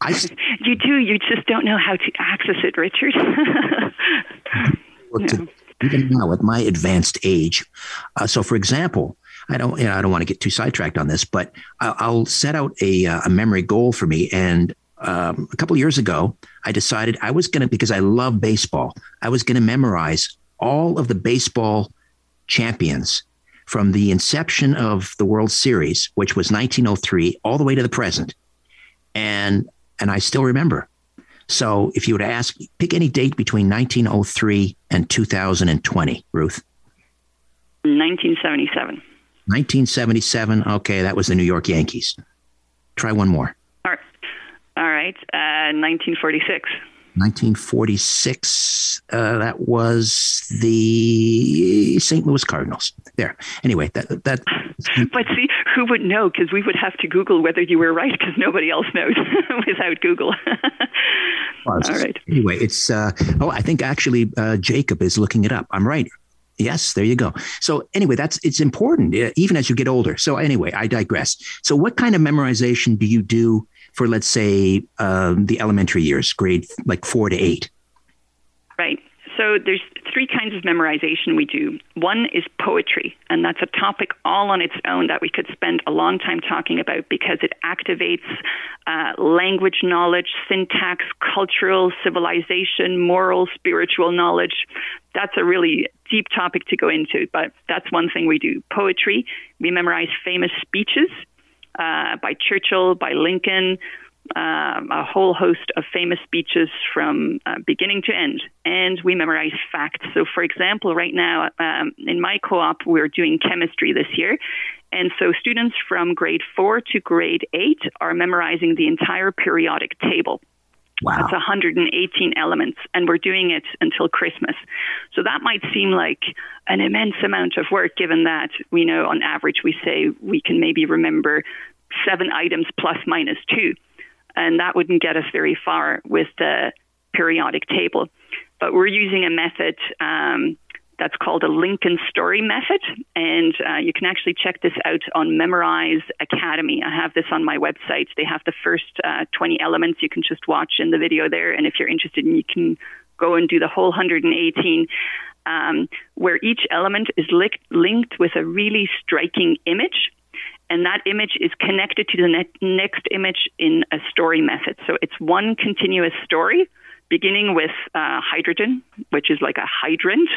I You do, you just don't know how to access it, Richard. no. Even now at my advanced age. Uh, so for example, I don't, you know, I don't want to get too sidetracked on this, but I'll, I'll set out a, uh, a memory goal for me. And um, a couple years ago, I decided I was going to, because I love baseball, I was going to memorize all of the baseball champions from the inception of the World Series, which was 1903, all the way to the present. And, and I still remember. So if you were to ask, pick any date between 1903 and 2020, Ruth. 1977. 1977. Okay, that was the New York Yankees. Try one more. Right, uh, 1946. 1946. Uh, that was the St. Louis Cardinals. There. Anyway, that that. but see, who would know? Because we would have to Google whether you were right, because nobody else knows without Google. well, All right. Anyway, it's. Uh, oh, I think actually uh, Jacob is looking it up. I'm right. Yes, there you go. So anyway, that's it's important uh, even as you get older. So anyway, I digress. So what kind of memorization do you do for let's say um, the elementary years, grade like four to eight? Right. So there's three kinds of memorization we do. One is poetry, and that's a topic all on its own that we could spend a long time talking about because it activates uh, language knowledge, syntax, cultural, civilization, moral, spiritual knowledge. That's a really deep topic to go into, but that's one thing we do. Poetry, we memorize famous speeches uh, by Churchill, by Lincoln, um, a whole host of famous speeches from uh, beginning to end. And we memorize facts. So, for example, right now um, in my co op, we're doing chemistry this year. And so students from grade four to grade eight are memorizing the entire periodic table. Wow. That's 118 elements, and we're doing it until Christmas. So that might seem like an immense amount of work, given that we know on average we say we can maybe remember seven items plus minus two. And that wouldn't get us very far with the periodic table. But we're using a method um, that's called a Lincoln Story Method. And uh, you can actually check this out on Memorize Academy. I have this on my website. They have the first uh, 20 elements you can just watch in the video there. And if you're interested, you can go and do the whole 118. Um, where each element is li- linked with a really striking image and that image is connected to the ne- next image in a story method. So it's one continuous story, beginning with uh, hydrogen, which is like a hydrant,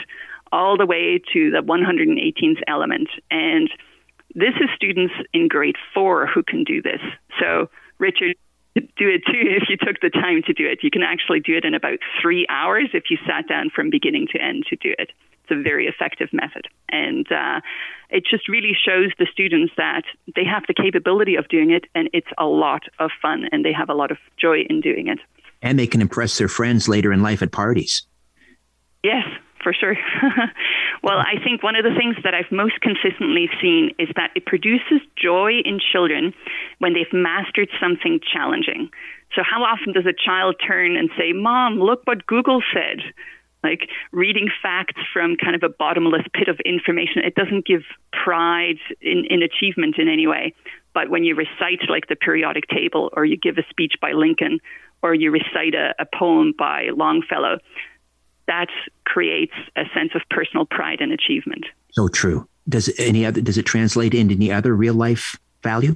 all the way to the 118th element. And this is students in grade four who can do this. So, Richard, do it too if you took the time to do it. You can actually do it in about three hours if you sat down from beginning to end to do it. It's a very effective method. And uh, it just really shows the students that they have the capability of doing it and it's a lot of fun and they have a lot of joy in doing it. And they can impress their friends later in life at parties. Yes, for sure. well, I think one of the things that I've most consistently seen is that it produces joy in children when they've mastered something challenging. So, how often does a child turn and say, Mom, look what Google said? Like reading facts from kind of a bottomless pit of information, it doesn't give pride in, in achievement in any way. But when you recite like the periodic table, or you give a speech by Lincoln, or you recite a, a poem by Longfellow, that creates a sense of personal pride and achievement. So true. Does any other does it translate into any other real life value?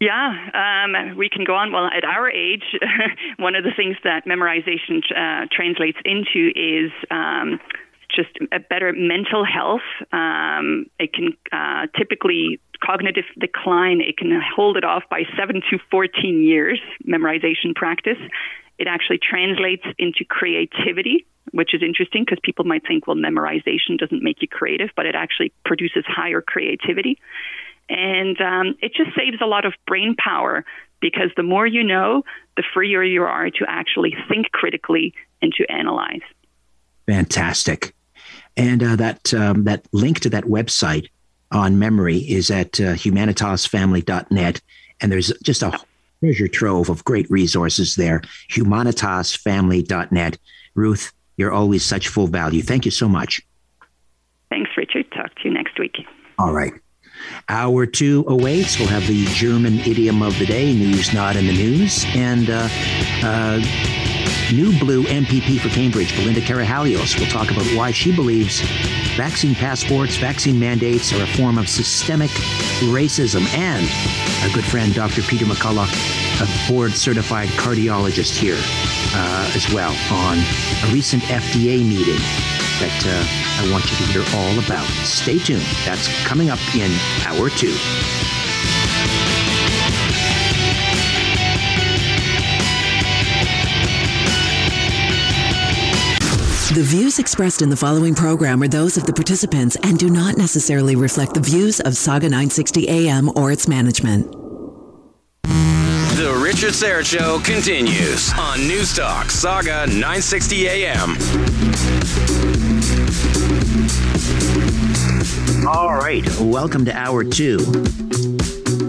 Yeah, um, we can go on. Well, at our age, one of the things that memorization uh, translates into is um, just a better mental health. Um, it can uh, typically cognitive decline. It can hold it off by seven to fourteen years. Memorization practice. It actually translates into creativity, which is interesting because people might think, well, memorization doesn't make you creative, but it actually produces higher creativity. And um, it just saves a lot of brain power because the more you know, the freer you are to actually think critically and to analyze. Fantastic. And uh, that um, that link to that website on memory is at uh, humanitasfamily.net. And there's just a treasure trove of great resources there. Humanitasfamily.net. Ruth, you're always such full value. Thank you so much. Thanks, Richard. Talk to you next week. All right. Hour two awaits. We'll have the German idiom of the day, news not in the news, and uh, uh, new blue MPP for Cambridge, Belinda Karahalios, will talk about why she believes vaccine passports, vaccine mandates are a form of systemic racism. And our good friend, Dr. Peter McCullough, a board certified cardiologist here uh, as well, on a recent FDA meeting that uh, I want you to hear all about. Stay tuned. That's coming up in hour two. The views expressed in the following program are those of the participants and do not necessarily reflect the views of Saga 960 AM or its management. The Richard Syrett Show continues on News Talk Saga 960 AM. All right, welcome to hour two.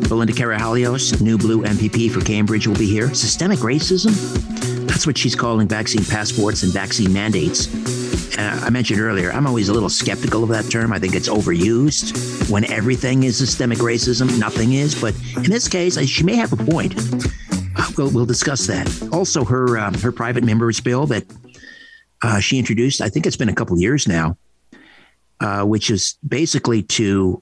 Belinda Karahalios, new blue MPP for Cambridge, will be here. Systemic racism? That's what she's calling vaccine passports and vaccine mandates. Uh, I mentioned earlier, I'm always a little skeptical of that term. I think it's overused. When everything is systemic racism, nothing is. But in this case, she may have a point. Uh, we'll, we'll discuss that. Also, her uh, her private members bill that uh, she introduced. I think it's been a couple years now, uh, which is basically to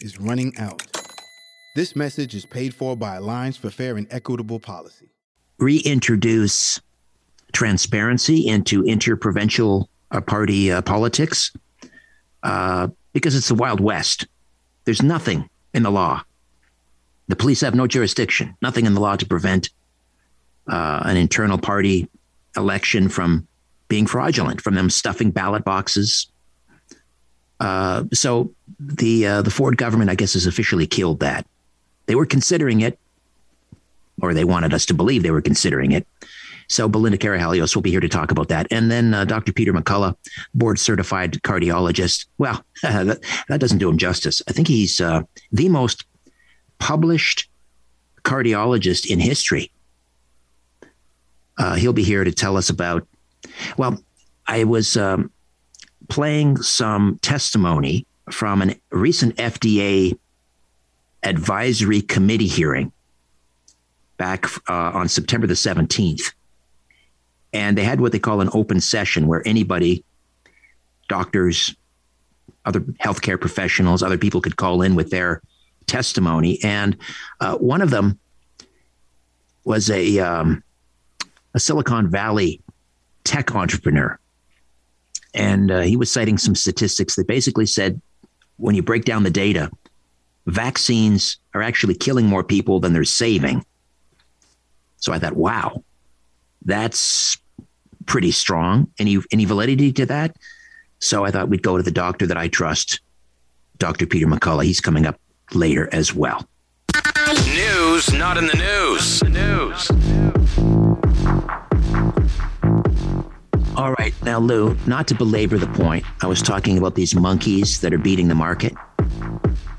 is running out. This message is paid for by Alliance for Fair and Equitable Policy. Reintroduce transparency into interprovincial uh, party uh, politics uh, because it's the Wild West. There's nothing in the law. The police have no jurisdiction, nothing in the law to prevent uh, an internal party election from being fraudulent, from them stuffing ballot boxes, uh, so the uh, the Ford government, I guess, has officially killed that. They were considering it, or they wanted us to believe they were considering it. So Belinda Karahalios will be here to talk about that. And then uh, Dr. Peter McCullough, board certified cardiologist. Well, that, that, doesn't do him justice. I think he's uh, the most published cardiologist in history. Uh, he'll be here to tell us about, well, I was um, playing some testimony from a recent FDA advisory committee hearing back uh, on September the 17th. And they had what they call an open session where anybody, doctors, other healthcare professionals, other people could call in with their testimony. And uh, one of them was a, um, a Silicon Valley tech entrepreneur. And uh, he was citing some statistics that basically said when you break down the data, vaccines are actually killing more people than they're saving. So I thought, wow, that's pretty strong. Any any validity to that? So I thought we'd go to the doctor that I trust, Dr. Peter McCullough. He's coming up later as well. News not in the news. The news. All right, now Lou, not to belabor the point, I was talking about these monkeys that are beating the market.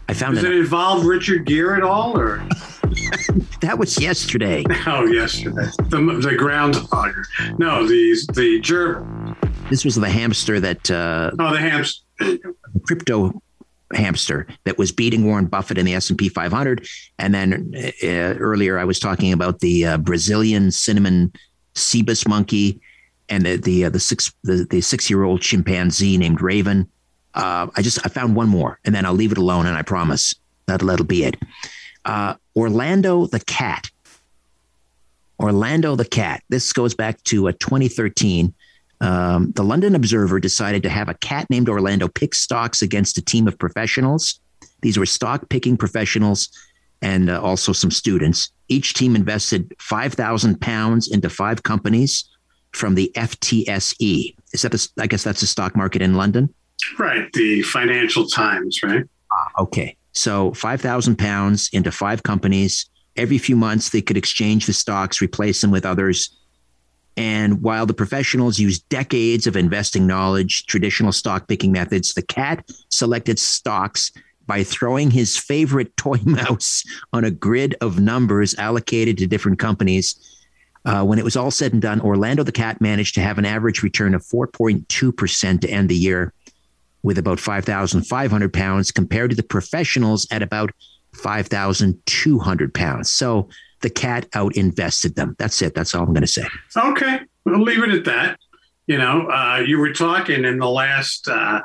I found Does it involve Richard Gere at all, or that was yesterday. Oh, yesterday. The, the groundhog. No, the the gerbil. This was the hamster that. Uh, oh, the hamster. Crypto hamster that was beating Warren Buffett in the S&P 500, and then uh, earlier I was talking about the uh, Brazilian cinnamon cebus monkey and the the uh, the six the, the six year old chimpanzee named Raven. Uh, I just I found one more, and then I'll leave it alone, and I promise that that'll be it. Uh, Orlando the cat. Orlando the cat. This goes back to uh, 2013. Um, the London Observer decided to have a cat named Orlando pick stocks against a team of professionals. These were stock picking professionals and uh, also some students. Each team invested 5,000 pounds into five companies from the FTSE. Is that the, I guess that's the stock market in London? Right. The Financial Times, right? Ah, okay. So 5,000 pounds into five companies. Every few months, they could exchange the stocks, replace them with others. And while the professionals used decades of investing knowledge, traditional stock picking methods, the cat selected stocks by throwing his favorite toy mouse on a grid of numbers allocated to different companies. Uh, when it was all said and done, Orlando the cat managed to have an average return of 4.2% to end the year with about 5,500 pounds compared to the professionals at about 5,200 pounds. So the cat out invested them. That's it. That's all I'm going to say. Okay. We'll leave it at that. You know, uh, you were talking in the last uh,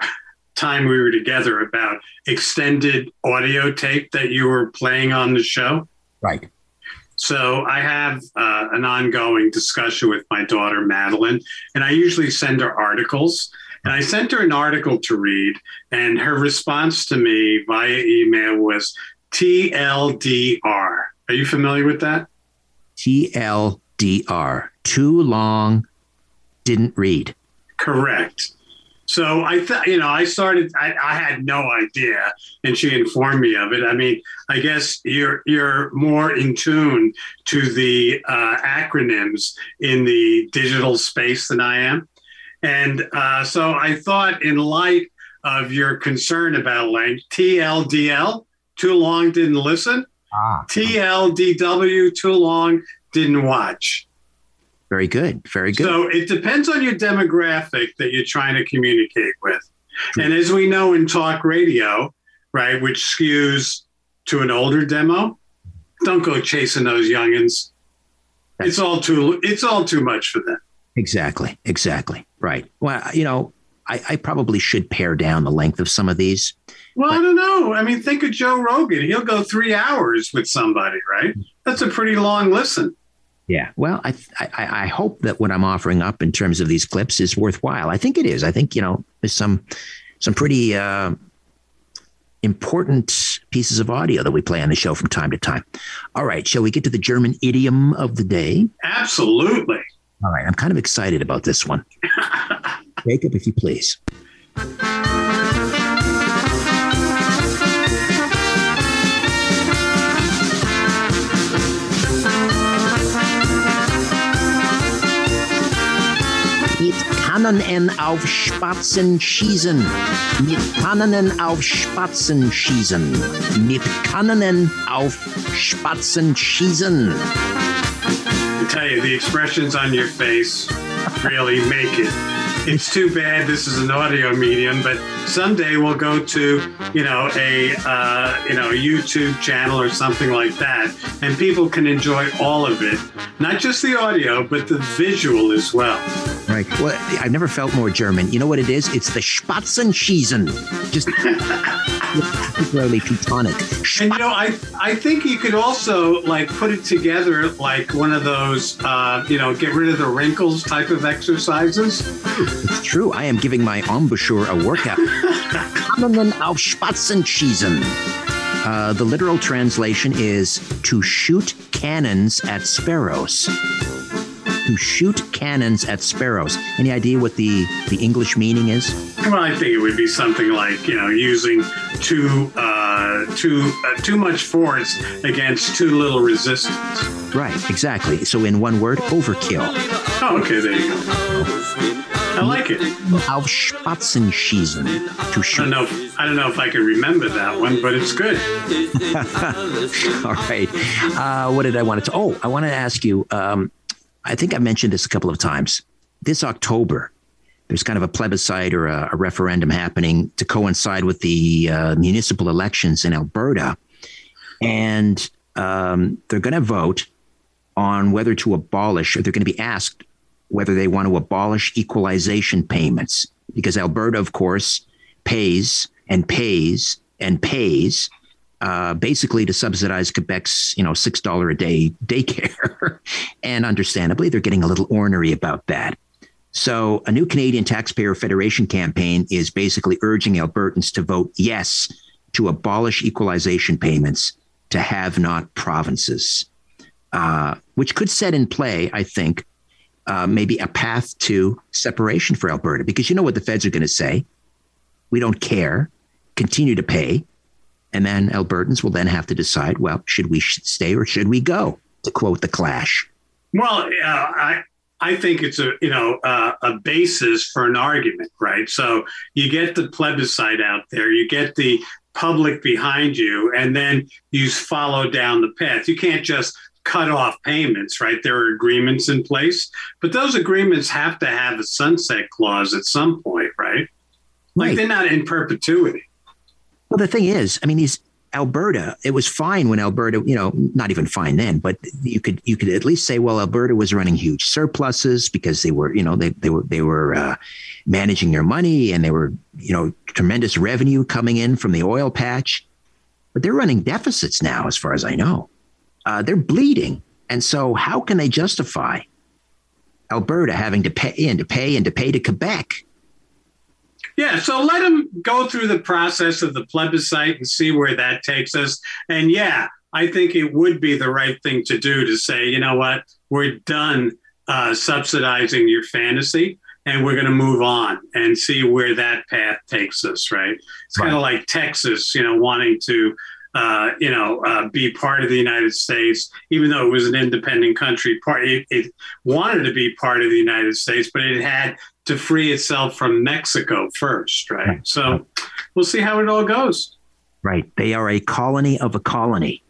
time we were together about extended audio tape that you were playing on the show. Right. So I have uh, an ongoing discussion with my daughter, Madeline, and I usually send her articles. And I sent her an article to read, and her response to me via email was TLDR. Are you familiar with that? TLDR. Too long, didn't read. Correct. So I thought, you know, I started. I, I, had no idea, and she informed me of it. I mean, I guess you're you're more in tune to the uh, acronyms in the digital space than I am. And uh, so I thought, in light of your concern about length, TLDL, too long, didn't listen. Ah. TLDW, too long, didn't watch. Very good. Very good. So it depends on your demographic that you're trying to communicate with. True. And as we know in talk radio, right, which skews to an older demo, don't go chasing those youngins. That's it's all too it's all too much for them. Exactly. Exactly. Right. Well, you know, I, I, probably should pare down the length of some of these. Well, but- I don't know. I mean, think of Joe Rogan. He'll go three hours with somebody, right? That's a pretty long listen. Yeah. Well, I, I, I hope that what I'm offering up in terms of these clips is worthwhile. I think it is. I think you know there's some some pretty uh, important pieces of audio that we play on the show from time to time. All right. Shall we get to the German idiom of the day? Absolutely. All right, I'm kind of excited about this one. Jacob, if you please. Cannenen auf Spatzen schießen. Mit Cannenen auf Spatzen schießen. Mit Cannenen auf Spatzen schießen. I tell you, the expressions on your face really make it. It's too bad this is an audio medium, but someday we'll go to you know a uh, you know a YouTube channel or something like that, and people can enjoy all of it, not just the audio, but the visual as well. Right. Well, I've never felt more German. You know what it is? It's the Spatzenschießen. Just particularly Teutonic. And you know, I I think you could also like put it together like one of those uh, you know get rid of the wrinkles type of exercises. It's true. I am giving my embouchure a workout. Kammern auf Spatzen schießen. Uh, the literal translation is to shoot cannons at sparrows. To shoot cannons at sparrows. Any idea what the, the English meaning is? Well, I think it would be something like you know using too uh, too uh, too much force against too little resistance. Right, exactly. So in one word, overkill. Oh, okay, there you go. I like it. Auf Spatzen schießen. To I don't know. If, I don't know if I can remember that one, but it's good. All right. Uh, what did I want to? Oh, I want to ask you. Um, I think I mentioned this a couple of times. This October, there's kind of a plebiscite or a, a referendum happening to coincide with the uh, municipal elections in Alberta, and um, they're going to vote on whether to abolish, or they're going to be asked whether they want to abolish equalization payments, because Alberta, of course, pays and pays and pays uh, basically to subsidize Quebec's, you know, six dollar a day daycare, and understandably, they're getting a little ornery about that. So, a new Canadian Taxpayer Federation campaign is basically urging Albertans to vote yes to abolish equalization payments to have-not provinces, uh, which could set in play, I think, uh, maybe a path to separation for Alberta, because you know what the feds are going to say: we don't care, continue to pay. And then Albertans will then have to decide, well, should we stay or should we go? To quote the Clash. Well, uh, I I think it's a you know uh, a basis for an argument, right? So you get the plebiscite out there, you get the public behind you, and then you follow down the path. You can't just cut off payments, right? There are agreements in place, but those agreements have to have a sunset clause at some point, right? Like Right. they're not in perpetuity. Well, the thing is, I mean, he's Alberta, it was fine when Alberta, you know, not even fine then, but you could you could at least say, well, Alberta was running huge surpluses because they were, you know, they they were they were uh, managing their money and they were, you know, tremendous revenue coming in from the oil patch. But they're running deficits now, as far as I know. Uh, they're bleeding, and so how can they justify Alberta having to pay and to pay and to pay to Quebec? Yeah, so let them go through the process of the plebiscite and see where that takes us. And yeah, I think it would be the right thing to do to say, you know what, we're done uh, subsidizing your fantasy and we're going to move on and see where that path takes us, right? It's kind of like Texas, you know, wanting to. Uh, you know, uh, be part of the United States, even though it was an independent country. Part it, it wanted to be part of the United States, but it had to free itself from Mexico first, right? So we'll see how it all goes. Right. They are a colony of a colony.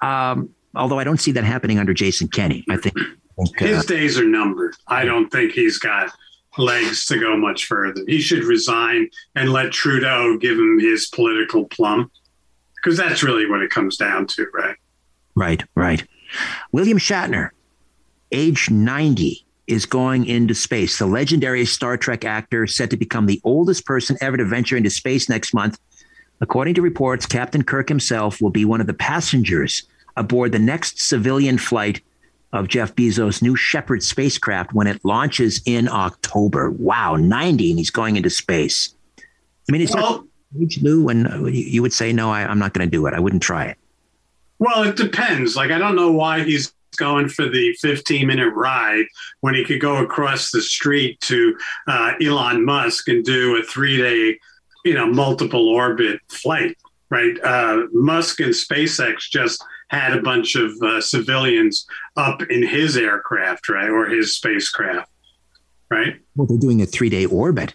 Um, although I don't see that happening under Jason Kenney. I think, I think, uh, His days are numbered. I don't think he's got legs to go much further. He should resign and let Trudeau give him his political plum, because that's really what it comes down to, right? right, right. William Shatner, age 90, is going into space. The legendary Star Trek actor set to become the oldest person ever to venture into space next month. According to reports, Captain Kirk himself will be one of the passengers aboard the next civilian flight of Jeff Bezos' New Shepard spacecraft when it launches in October. Wow, 90 and he's going into space. I mean, it's Well- age, Lou, and you you would say, no, I, I'm not going to do it. I wouldn't try it. Well, it depends. Like, I don't know why he's going for the 15 minute ride when he could go across the street to uh, Elon Musk and do a three day, you know, multiple orbit flight, right? Uh, Musk and SpaceX just had a bunch of uh, civilians up in his aircraft, right? Or his spacecraft. right? Well, they're doing a three day orbit.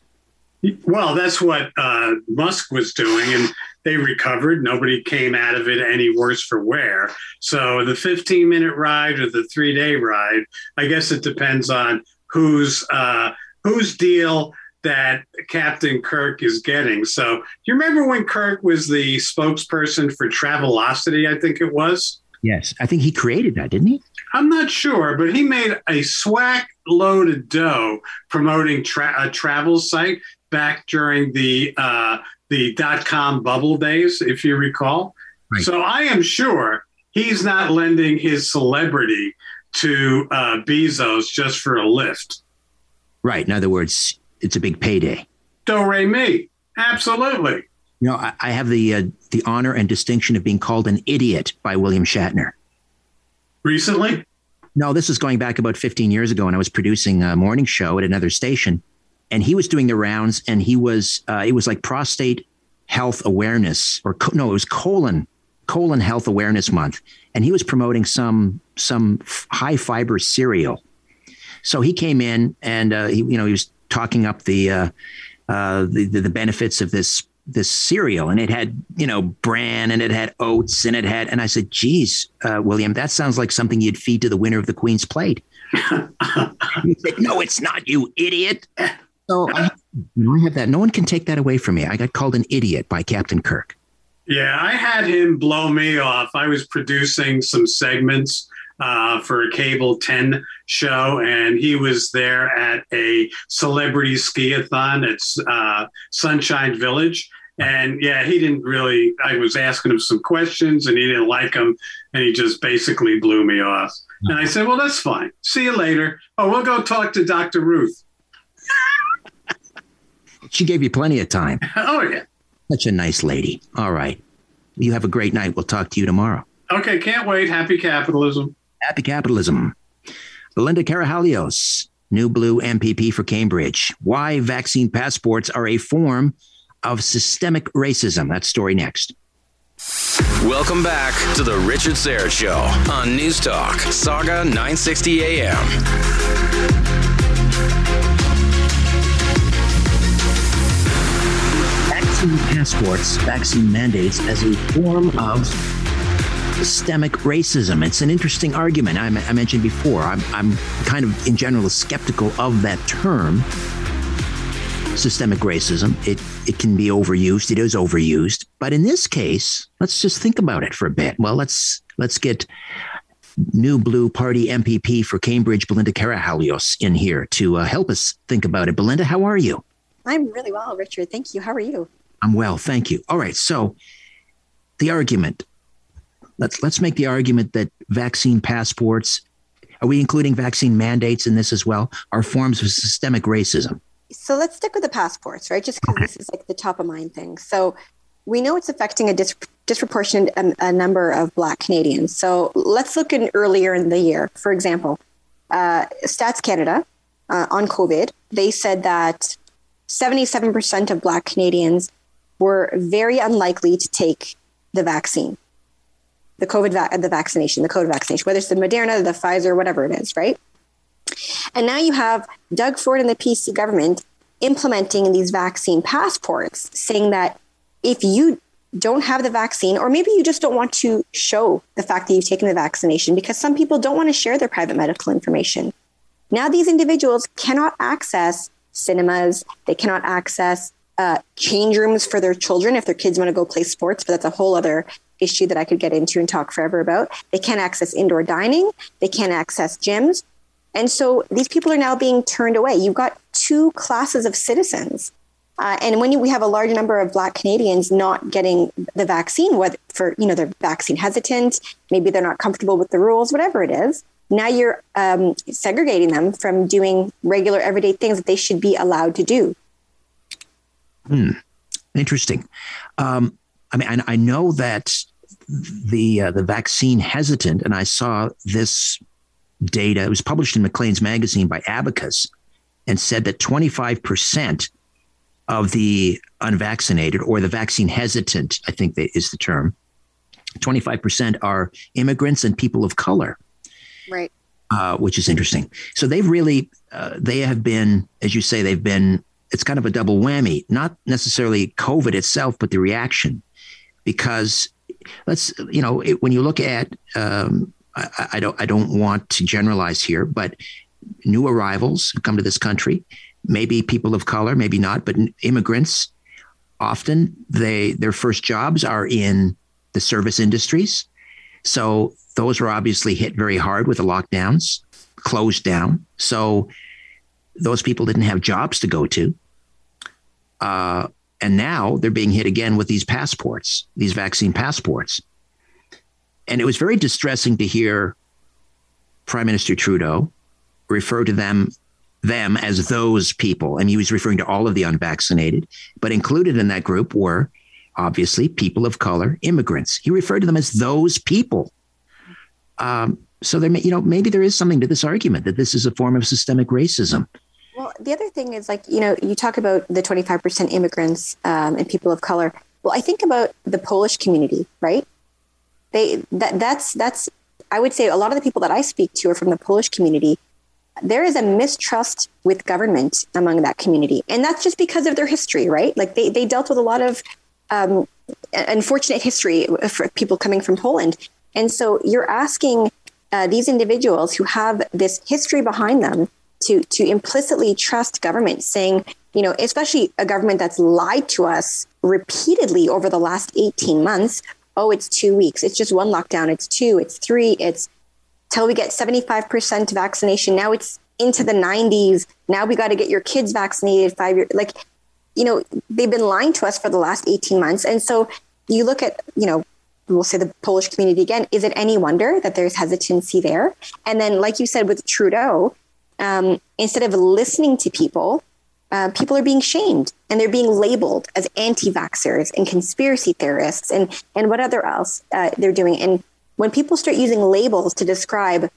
Well, that's what uh, Musk was doing, and they recovered. Nobody came out of it any worse for wear. So the 15 minute ride or the three day ride, I guess it depends on whose uh, whose deal that Captain Kirk is getting. So you remember when Kirk was the spokesperson for Travelocity? I think it was. Yes, I think he created that, didn't he? I'm not sure, but he made a swack load of dough promoting tra- a travel site back during the uh, the dot com bubble days, if you recall. Right. So I am sure he's not lending his celebrity to uh, Bezos just for a lift. Right. In other words, it's a big payday. Do re mi. Absolutely. You know, I, I have the uh, the honor and distinction of being called an idiot by William Shatner. Recently? No, this is going back about 15 years ago, and I was producing a morning show at another station, and he was doing the rounds, and he was uh, it was like prostate health awareness, or co- no, it was colon colon health awareness month, and he was promoting some some high fiber cereal. So he came in, and uh, he, you know, he was talking up the, uh, uh, the, the benefits of this this cereal, and it had you know bran, and it had oats, and it had, and I said, "Geez, uh, William, that sounds like something you'd feed to the winner of the Queen's Plate." he said, "No, it's not, you idiot." So I, I have that. No one can take that away from me. I got called an idiot by Captain Kirk. Yeah, I had him blow me off. I was producing some segments uh, for a cable 10 show, and he was there at a celebrity skiathon at uh, Sunshine Village. And yeah, he didn't really. I was asking him some questions, and he didn't like them, and he just basically blew me off. And I said, "Well, that's fine. See you later. Oh, we'll go talk to Dr. Ruth." She gave you plenty of time. oh yeah, such a nice lady. All right, you have a great night. We'll talk to you tomorrow. Okay, can't wait. Happy capitalism. Happy capitalism. Belinda Karahalios, New Blue MPP for Cambridge. Why vaccine passports are a form of systemic racism. That story next. Welcome back to the Richard Syrett Show on News Talk, Sauga 960 AM. Passports, vaccine mandates as a form of systemic racism. It's an interesting argument. I, I mentioned before, I'm, I'm kind of, in general, skeptical of that term, systemic racism. It, it can be overused. It is overused. But in this case, let's just think about it for a bit. Well, let's let's get new blue party MPP for Cambridge, Belinda Karahalios, in here to uh, help us think about it. Belinda, how are you? I'm really well, Richard. Thank you. How are you? I'm well, thank you. All right, so the argument. Let's let's make the argument that vaccine passports are we including vaccine mandates in this as well? Are forms of systemic racism? So let's stick with the passports right? Just because okay. this is like the top of mind thing. So we know it's affecting a dis- disproportionate um, a number of black canadians. So let's look in earlier in the year. For example uh, stats canada uh, on covid they said that 77% of black canadians were very unlikely to take the vaccine the COVID, va- the vaccination, the COVID vaccination, whether it's the Moderna, the Pfizer, whatever it is, right? And now you have Doug Ford and the PC government implementing these vaccine passports, saying that if you don't have the vaccine, or maybe you just don't want to show the fact that you've taken the vaccination, because some people don't want to share their private medical information. Now, these individuals cannot access cinemas, they cannot access uh, change rooms for their children if their kids want to go play sports, but that's a whole other issue that I could get into and talk forever about. They can't access indoor dining, they can't access gyms. And so these people are now being turned away. You've got two classes of citizens. Uh, and when you, we have a large number of Black Canadians not getting the vaccine, whether for you know they're vaccine hesitant, maybe they're not comfortable with the rules, whatever it is. Now you're um, segregating them from doing regular everyday things that they should be allowed to do. Hmm. Interesting. Um, I mean, I, I know that the uh, the vaccine hesitant, and I saw this data. It was published in Maclean's magazine by Abacus, and said that 25 percent of the unvaccinated or the vaccine hesitant, I think that is the term, 25 percent are immigrants and people of color. Right. uh, which is interesting. So they've really, uh, they have been, as you say, they've been. It's kind of a double whammy, not necessarily COVID itself, but the reaction, because let's you know it, when you look at um, I, I, don't I don't want to generalize here, but new arrivals who come to this country, maybe people of color, maybe not, but immigrants. Often they their first jobs are in the service industries, so those were obviously hit very hard with the lockdowns, closed down. So those people didn't have jobs to go to. Uh, and now they're being hit again with these passports, these vaccine passports. And it was very distressing to hear Prime Minister Trudeau refer to them them as those people. And he was referring to all of the unvaccinated, but included in that group were obviously people of color, immigrants. He referred to them as those people. Um, so there, you know, maybe there is something to this argument that this is a form of systemic racism. Well, the other thing is like you know you talk about the twenty five percent immigrants um, and people of color. Well, I think about the Polish community, right? They that that's that's I would say a lot of the people that I speak to are from the Polish community. There is a mistrust with government among that community, and that's just because of their history, right? Like they they dealt with a lot of um, unfortunate history for people coming from Poland, and so you're asking uh, these individuals who have this history behind them to to implicitly trust government, saying, you know, especially a government that's lied to us repeatedly over the last 18 months. Oh, it's two weeks. It's just one lockdown. It's two. It's three. It's till we get 75% vaccination. Now it's into the 90s. Now we got to get your kids vaccinated five years. Like, you know, they've been lying to us for the last 18 months. And so you look at, you know, we'll say the Polish community again, is it any wonder that there's hesitancy there? And then, like you said with Trudeau, um, instead of listening to people, uh, people are being shamed and they're being labeled as anti-vaxxers and conspiracy theorists and and what other else uh, they're doing. And when people start using labels to describe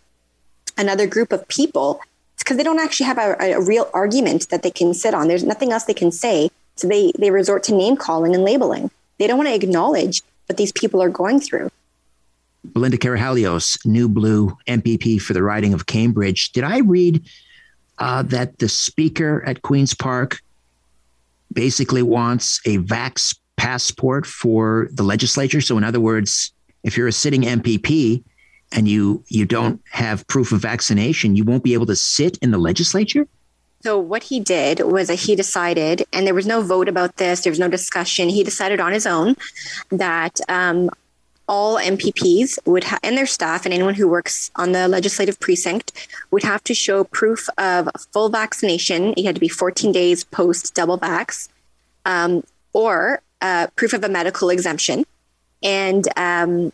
another group of people, it's because they don't actually have a, a real argument that they can sit on. There's nothing else they can say, so they they resort to name calling and labeling. They don't want to acknowledge what these people are going through. Belinda Karahalios, New Blue MPP for the riding of Cambridge. Did I read uh, that the speaker at Queen's Park basically wants a vax passport for the legislature? So, in other words, if you're a sitting MPP and you you don't have proof of vaccination, you won't be able to sit in the legislature. So what he did was that he decided, and there was no vote about this, there was no discussion. He decided on his own that um, all MPPs would ha- and their staff and anyone who works on the legislative precinct would have to show proof of full vaccination. It had to be 14 days post double vax, um, or uh, proof of a medical exemption. And um,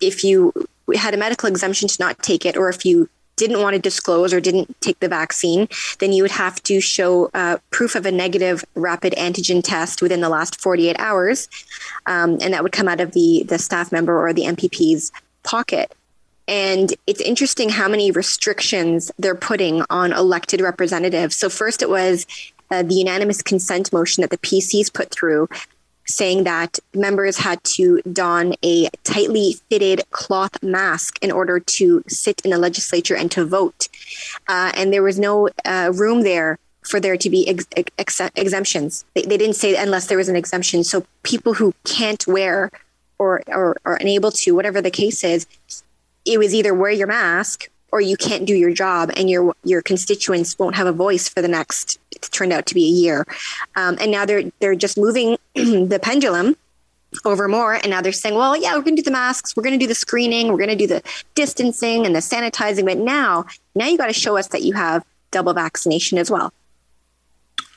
if you had a medical exemption to not take it, or if you didn't want to disclose or didn't take the vaccine, then you would have to show uh, proof of a negative rapid antigen test within the last 48 hours. Um, and that would come out of the, the staff member or the MPP's pocket. And it's interesting how many restrictions they're putting on elected representatives. So, first it was uh, the unanimous consent motion that the PCs put through saying that members had to don a tightly fitted cloth mask in order to sit in the legislature and to vote. Uh, and there was no uh, room there for there to be ex- ex- exemptions. They, they, didn't say unless there was an exemption. So people who can't wear or, or are unable to, whatever the case is, it was either wear your mask or you can't do your job and your your constituents won't have a voice for the next it turned out to be a year. Um, and now they're they're just moving the pendulum over more. And now they're saying well yeah we're going to do the masks. We're going to do the screening. We're going to do the distancing and the sanitizing. But now now you got to show us that you have double vaccination as well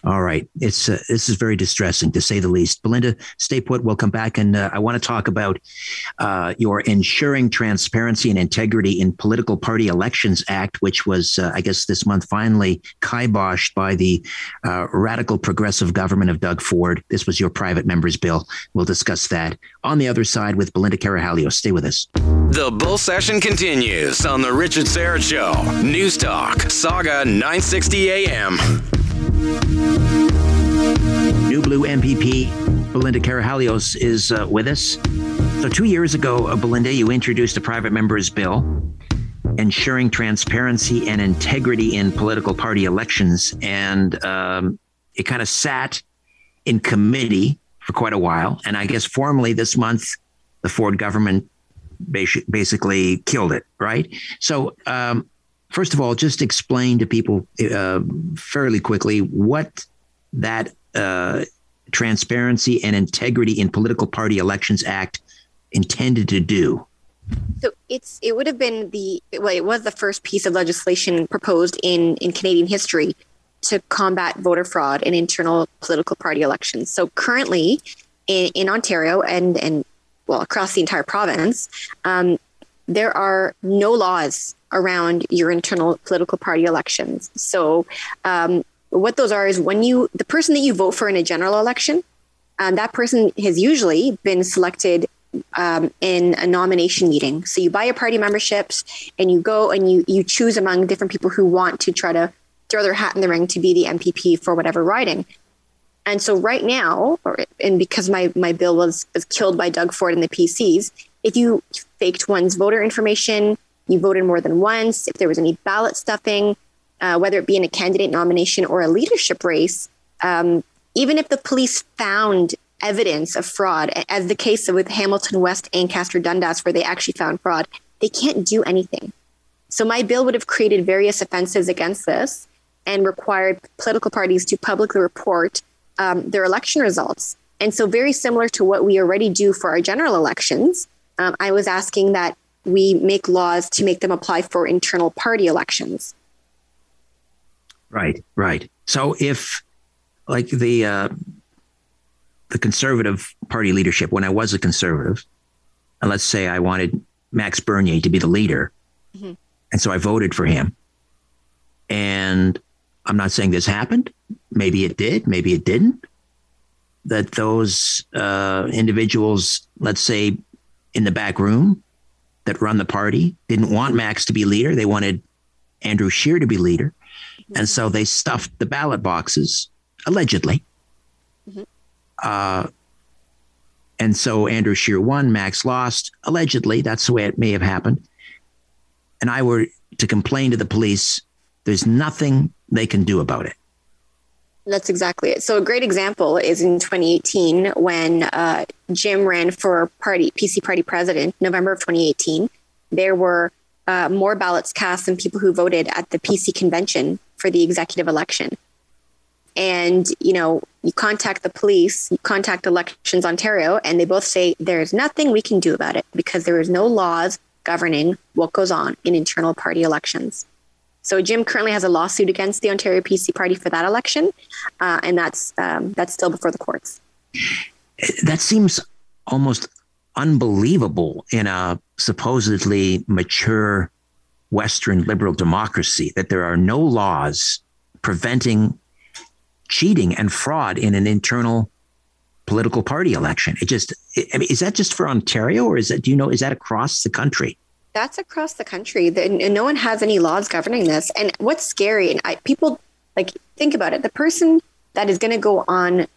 all right. It's uh, this is very distressing to say the least. Belinda, stay put. We'll come back and uh, I want to talk about uh, your Ensuring Transparency and Integrity in Political Party Elections Act, which was, uh, I guess, this month finally kiboshed by the uh, radical progressive government of Doug Ford. This was your private member's bill. We'll discuss that on the other side with Belinda Karahalios. Stay with us. The bull session continues on the Richard Syrett Show. News Talk, Sauga 960 AM. New Blue MPP Belinda Karahalios is uh, with us. So, two years ago, uh, Belinda, you introduced a private member's bill ensuring transparency and integrity in political party elections. And um, it kind of sat in committee for quite a while. And I guess formally this month, the Ford government basically killed it, right? So, um, first of all, just explain to people uh, fairly quickly what that uh, Transparency and Integrity in Political Party Elections Act intended to do. So it's it would have been the well, it was the first piece of legislation proposed in in Canadian history to combat voter fraud in internal political party elections. So currently, in, in Ontario and and well across the entire province, um, there are no laws around your internal political party elections. So um, what those are is when you the person that you vote for in a general election, um, that person has usually been selected um, in a nomination meeting. So you buy your party memberships and you go and you you choose among different people who want to try to throw their hat in the ring to be the MPP for whatever riding. And so right now, or, and because my my bill was was killed by Doug Ford and the PCs, if you faked one's voter information, you voted more than once, if there was any ballot stuffing, uh, whether it be in a candidate nomination or a leadership race, um, even if the police found evidence of fraud, as the case with Hamilton West, Ancaster, Dundas, where they actually found fraud, they can't do anything. So my bill would have created various offenses against this and required political parties to publicly report um, their election results. And so, very similar to what we already do for our general elections, um, I was asking that we make laws to make them apply for internal party elections. Right, right. So if like the uh, the conservative party leadership, when I was a conservative, and let's say I wanted Max Bernier to be the leader, mm-hmm. and so I voted for him. And I'm not saying this happened. Maybe it did. Maybe it didn't. That those uh, individuals, let's say, in the back room that run the party, didn't want Max to be leader. They wanted Andrew Scheer to be leader. And so they stuffed the ballot boxes, allegedly. Mm-hmm. Uh, and so Andrew Scheer won, Max lost, allegedly. That's the way it may have happened. And I were to complain to the police, there's nothing they can do about it. That's exactly it. So a great example is in 2018 when uh, Jim ran for party PC party president, November of 2018. There were uh, more ballots cast than people who voted at the PC convention for the executive election. And, you know, you contact the police, you contact Elections Ontario, and they both say there's nothing we can do about it because there is no laws governing what goes on in internal party elections. So Jim currently has a lawsuit against the Ontario PC Party for that election, uh, and that's um, that's still before the courts. That seems almost unbelievable in a supposedly mature Western liberal democracy that there are no laws preventing cheating and fraud in an internal political party election. It just, I mean, is that just for Ontario or is that, do you know, is that across the country? That's across the country. And no one has any laws governing this. And what's scary, and I, people like think about it, the person that is going to go on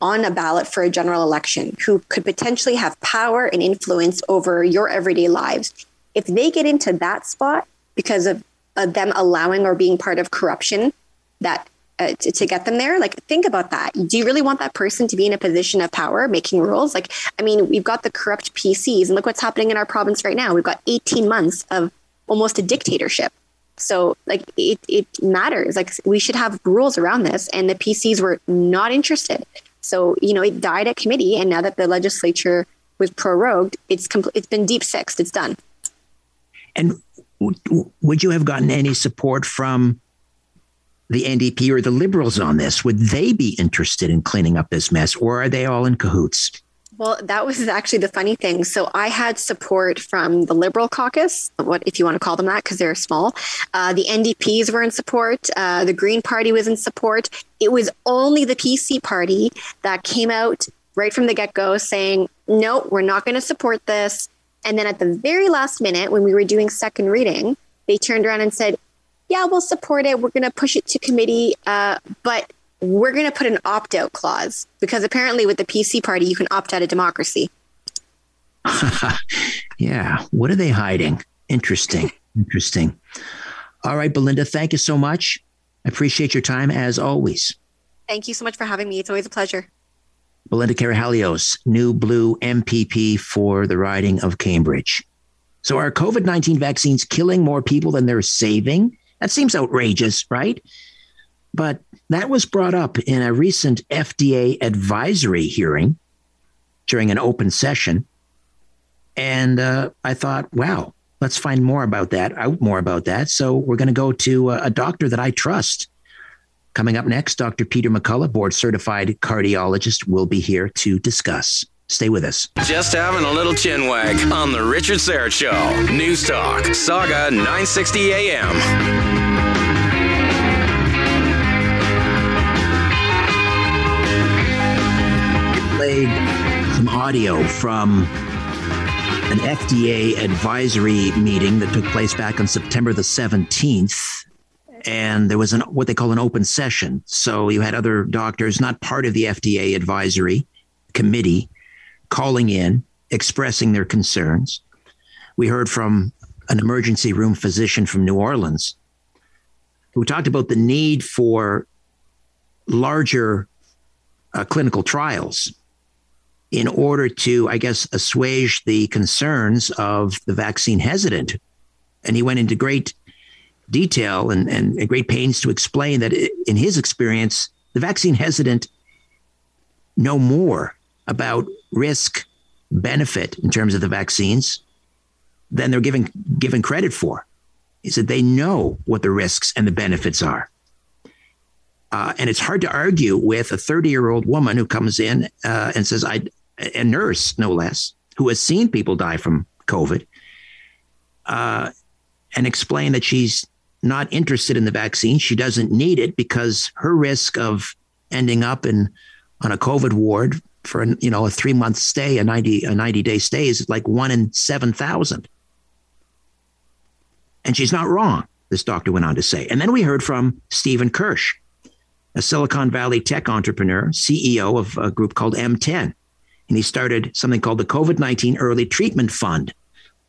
on a ballot for a general election who could potentially have power and influence over your everyday lives, if they get into that spot because of uh, them allowing or being part of corruption that uh, to, to, get them there like think about that do you really want that person to be in a position of power making rules like i mean we've got the corrupt pcs and look what's happening in our province right now we've got 18 months of almost a dictatorship so like it, it matters like we should have rules around this and the pcs were not interested so, you know, it died at committee. And now that the legislature was prorogued, it's compl- it's been deep sixed. It's done. And would you have gotten any support from the NDP or the Liberals on this? Would they be interested in cleaning up this mess, or are they all in cahoots? Well, that was actually the funny thing. So I had support from the Liberal caucus, what if you want to call them that, because they're small. Uh, the NDPs were in support. Uh, the Green Party was in support. It was only the PC Party that came out right from the get go saying, no, we're not going to support this. And then at the very last minute, when we were doing second reading, they turned around and said, yeah, we'll support it. We're going to push it to committee. Uh, but we're going to put an opt out clause because apparently with the PC party, you can opt out of democracy. yeah. What are they hiding? Interesting. Interesting. All right, Belinda, thank you so much. I appreciate your time as always. Thank you so much for having me. It's always a pleasure. Belinda Karahalios, new blue MPP for the riding of Cambridge. So, are COVID 19 vaccines killing more people than they're saving? That seems outrageous, right? But that was brought up in a recent FDA advisory hearing during an open session. And uh, I thought, wow, let's find more about that, out more about that. So, we're going to go to a doctor that I trust Coming up next, Dr. Peter McCullough, board certified cardiologist, will be here to discuss. Stay with us. Just having a little chin wag on the Richard Syrett Show. News Talk, Sauga 960 AM. played some audio from an FDA advisory meeting that took place back on September the 17th and there was an what they call an open session. So you had other doctors, not part of the FDA advisory committee, calling in, expressing their concerns. We heard from an emergency room physician from New Orleans who talked about the need for larger uh, clinical trials in order to, I guess, assuage the concerns of the vaccine hesitant. And he went into great detail and, and great pains to explain that in his experience, the vaccine hesitant know more about risk benefit in terms of the vaccines than they're given given credit for. Is that they know what the risks and the benefits are. Uh, and it's hard to argue with a 30 year old woman who comes in uh, and says, I, a nurse, no less, who has seen people die from COVID, uh, and explain that she's not interested in the vaccine. She doesn't need it because her risk of ending up in on a COVID ward for you know a three month stay, a ninety a ninety day stay is like one in seven thousand. And she's not wrong. This doctor went on to say. And then we heard from Stephen Kirsch, a Silicon Valley tech entrepreneur, CEO of a group called M10. And he started something called the COVID 19 Early Treatment Fund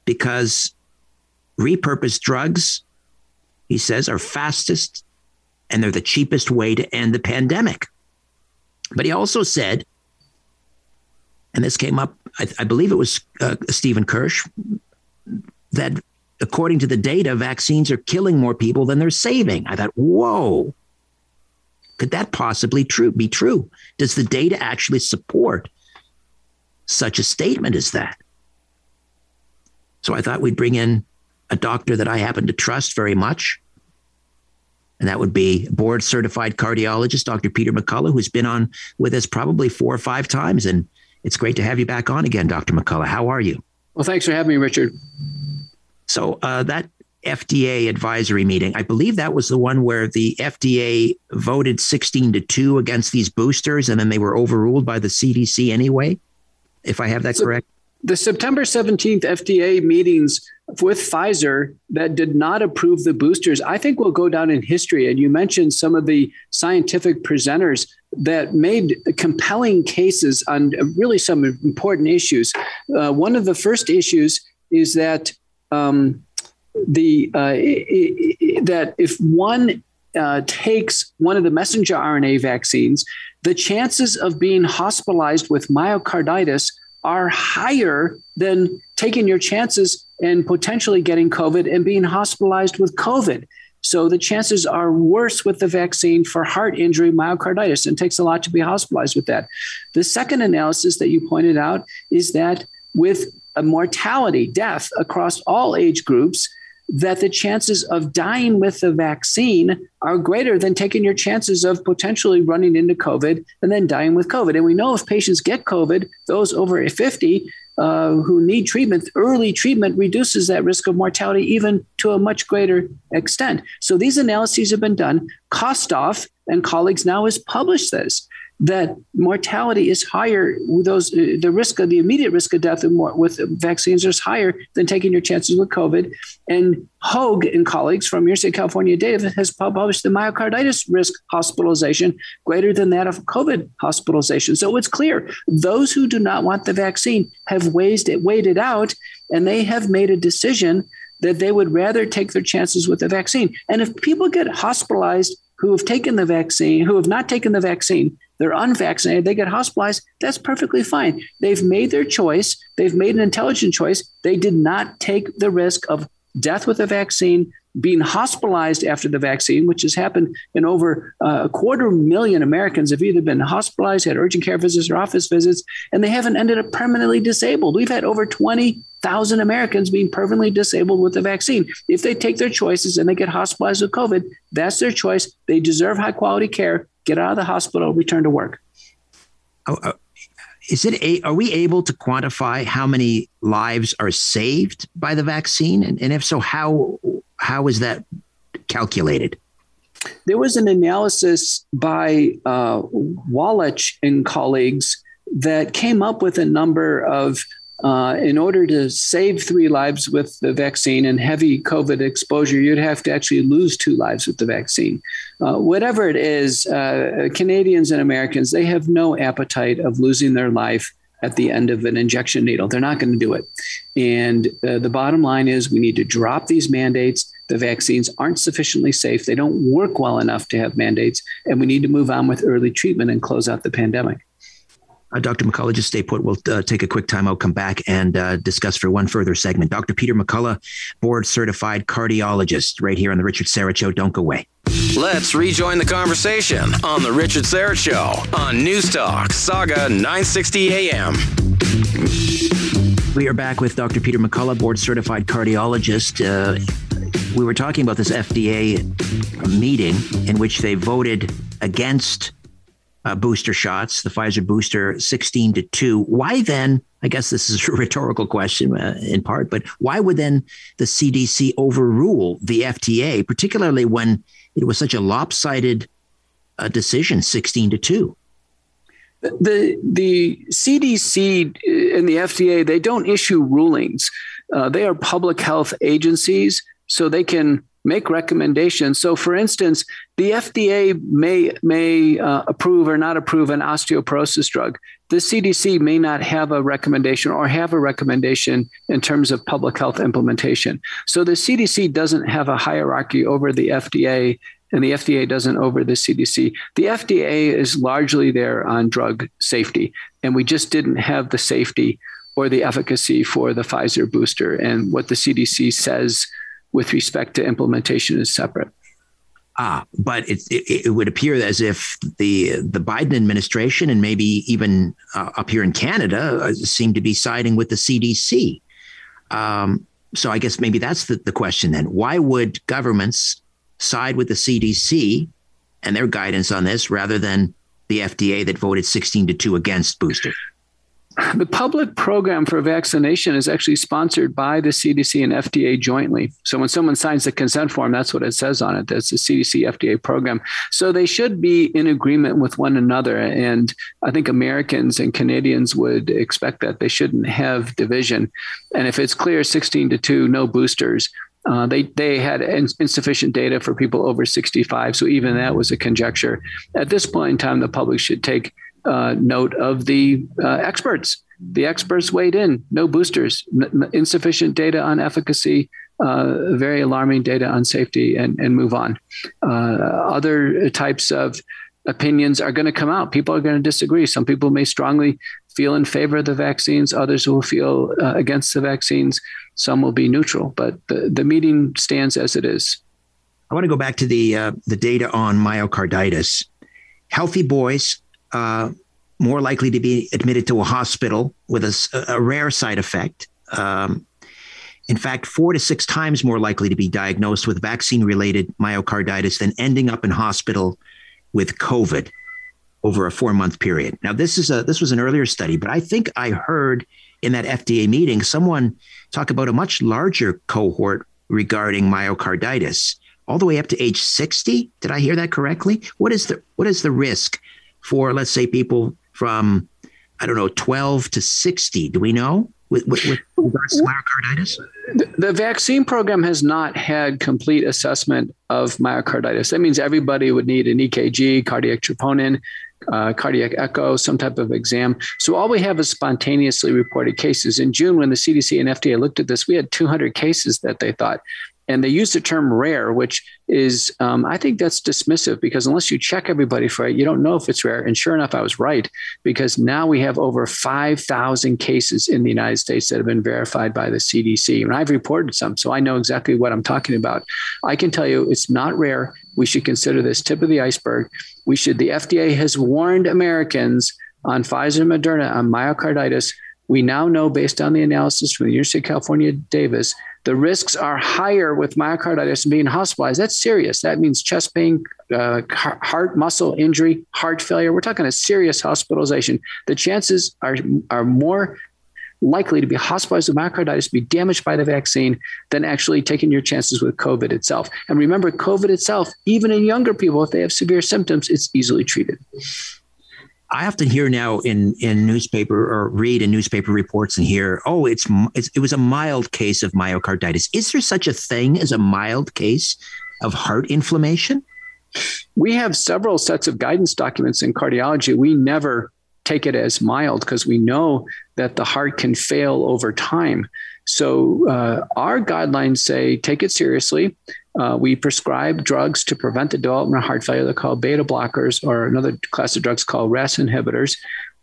because repurposed drugs he says, are fastest and they're the cheapest way to end the pandemic. But he also said, and this came up, I, I believe it was uh, Stephen Kirsch, that according to the data, vaccines are killing more people than they're saving. I thought, whoa, could that possibly true be true? Does the data actually support such a statement as that? So I thought we'd bring in a doctor that I happen to trust very much. And that would be board certified cardiologist, Dr. Peter McCullough, who's been on with us probably four or five times. And it's great to have you back on again, Dr. McCullough. How are you? Well, thanks for having me, Richard. So, uh, that FDA advisory meeting, I believe that was the one where the FDA voted 16 to 2 against these boosters, and then they were overruled by the CDC anyway, if I have that so, correct the September 17th FDA meetings with Pfizer that did not approve the boosters, I think will go down in history. And you mentioned some of the scientific presenters that made compelling cases on really some important issues. Uh, one of the first issues is that um, the uh, that if one uh, takes one of the messenger RNA vaccines, the chances of being hospitalized with myocarditis are higher than taking your chances and potentially getting COVID and being hospitalized with COVID. So the chances are worse with the vaccine for heart injury, myocarditis, and takes a lot to be hospitalized with that. The second analysis that you pointed out is that with a mortality, death across all age groups, that the chances of dying with the vaccine are greater than taking your chances of potentially running into COVID and then dying with COVID. And we know if patients get COVID, those over 50 uh, who need treatment, early treatment reduces that risk of mortality even to a much greater extent. So these analyses have been done. Kostoff and colleagues now has published this that mortality is higher with those the risk of the immediate risk of death with vaccines is higher than taking your chances with covid and Hoeg and colleagues from university of california data has published the myocarditis risk hospitalization greater than that of covid hospitalization so it's clear those who do not want the vaccine have weighed it out and they have made a decision that they would rather take their chances with the vaccine. And if people get hospitalized who have taken the vaccine, who have not taken the vaccine, they're unvaccinated, they get hospitalized, that's perfectly fine. They've made their choice, they've made an intelligent choice. They did not take the risk of death with a vaccine, being hospitalized after the vaccine, which has happened in over uh, a quarter million Americans have either been hospitalized, had urgent care visits or office visits, and they haven't ended up permanently disabled. We've had over 20,000 Americans being permanently disabled with the vaccine. If they take their choices and they get hospitalized with COVID, that's their choice. They deserve high quality care. Get out of the hospital, return to work. Oh, uh, is it a, are we able to quantify how many lives are saved by the vaccine and, and if so how how is that calculated? There was an analysis by uh, Walach and colleagues that came up with a number of uh, in order to save three lives with the vaccine and heavy COVID exposure, you'd have to actually lose two lives with the vaccine. Uh, whatever it is, uh, Canadians and Americans, they have no appetite of losing their life at the end of an injection needle. They're not going to do it. And uh, the bottom line is we need to drop these mandates. The vaccines aren't sufficiently safe. They don't work well enough to have mandates. And we need to move on with early treatment and close out the pandemic. Uh, Dr. McCullough, just stay put. We'll uh, take a quick time out, come back, and uh, discuss for one further segment. Dr. Peter McCullough, board certified cardiologist, right here on the Richard Syrett Show. Don't go away. Let's rejoin the conversation on the Richard Syrett Show on News Talk, Sauga 960 AM. We are back with Dr. Peter McCullough, board certified cardiologist. Uh, we were talking about this FDA meeting in which they voted against uh, booster shots, the Pfizer booster 16 to 2. Why then? I guess this is a rhetorical question uh, in part, but why would then the CDC overrule the FDA, particularly when it was such a lopsided uh, decision, 16 to 2? The, the CDC and the FDA, they don't issue rulings. Uh, they are public health agencies, so they can make recommendations. So, for instance, the FDA may may uh, approve or not approve an osteoporosis drug. The CDC may not have a recommendation or have a recommendation in terms of public health implementation. So the CDC doesn't have a hierarchy over the FDA and the FDA doesn't over the CDC. The FDA is largely there on drug safety, and we just didn't have the safety or the efficacy for the Pfizer booster. And what the CDC says with respect to implementation is separate. Ah, but it, it, it, would appear as if the the Biden administration and maybe even uh, up here in Canada uh, seem to be siding with the CDC. Um, so I guess maybe that's the, the question then. Why would governments side with the CDC and their guidance on this rather than the FDA that voted 16 to 2 against boosters? The public program for vaccination is actually sponsored by the CDC and FDA jointly. So when someone signs the consent form, that's what it says on it. That's the CDC FDA program. So they should be in agreement with one another. And I think Americans and Canadians would expect that they shouldn't have division. And if it's clear 16 to 2, no boosters, uh, they they had insufficient data for people over 65, so even that was a conjecture. At this point in time, the public should take uh, note of the uh, experts. The experts weighed in. No boosters, insufficient data on efficacy, uh, very alarming data on safety, and, and move on. Uh, other types of opinions are going to come out. People are going to disagree. Some people may strongly feel in favor of the vaccines. Others will feel uh, against the vaccines. Some will be neutral. But the, the meeting stands as it is. I want to go back to the uh, the data on myocarditis. Healthy boys uh, more likely to be admitted to a hospital with a, a rare side effect. Um, in fact, four to six times more likely to be diagnosed with vaccine related myocarditis than ending up in hospital with COVID over a four month period. Now, this is a this was an earlier study, but I think I heard in that FDA meeting someone talk about a much larger cohort regarding myocarditis, all the way up to age 60. Did I hear that correctly? What is the what is the risk for, let's say, people from, I don't know, 12 to 60? Do we know with, with, with regards to myocarditis? The vaccine program has not had complete assessment of myocarditis. That means everybody would need an EKG, cardiac troponin, uh, cardiac echo, some type of exam. So all we have is spontaneously reported cases. In June, when the CDC and FDA looked at this, we had 200 cases that they thought and they use the term rare, which is, um, I think that's dismissive because unless you check everybody for it, you don't know if it's rare. And sure enough, I was right because now we have over 5,000 cases in the United States that have been verified by the CDC. And I've reported some, so I know exactly what I'm talking about. I can tell you it's not rare. We should consider this tip of the iceberg. We should, the FDA has warned Americans on Pfizer and Moderna on myocarditis. We now know, based on the analysis from the University of California, Davis, the risks are higher with myocarditis and being hospitalized. That's serious. That means chest pain, uh, heart muscle injury, heart failure. We're talking a serious hospitalization. The chances are are more likely to be hospitalized with myocarditis, be damaged by the vaccine, than actually taking your chances with COVID itself. And remember, COVID itself, even in younger people, if they have severe symptoms, it's easily treated. I often hear now in in newspaper or read in newspaper reports and hear, oh, it's, it's it was a mild case of myocarditis. Is there such a thing as a mild case of heart inflammation? We have several sets of guidance documents in cardiology. We never take it as mild because we know that the heart can fail over time. So uh, our guidelines say take it seriously. Uh, we prescribe drugs to prevent the development of heart failure. They're called beta blockers, or another class of drugs called RAS inhibitors.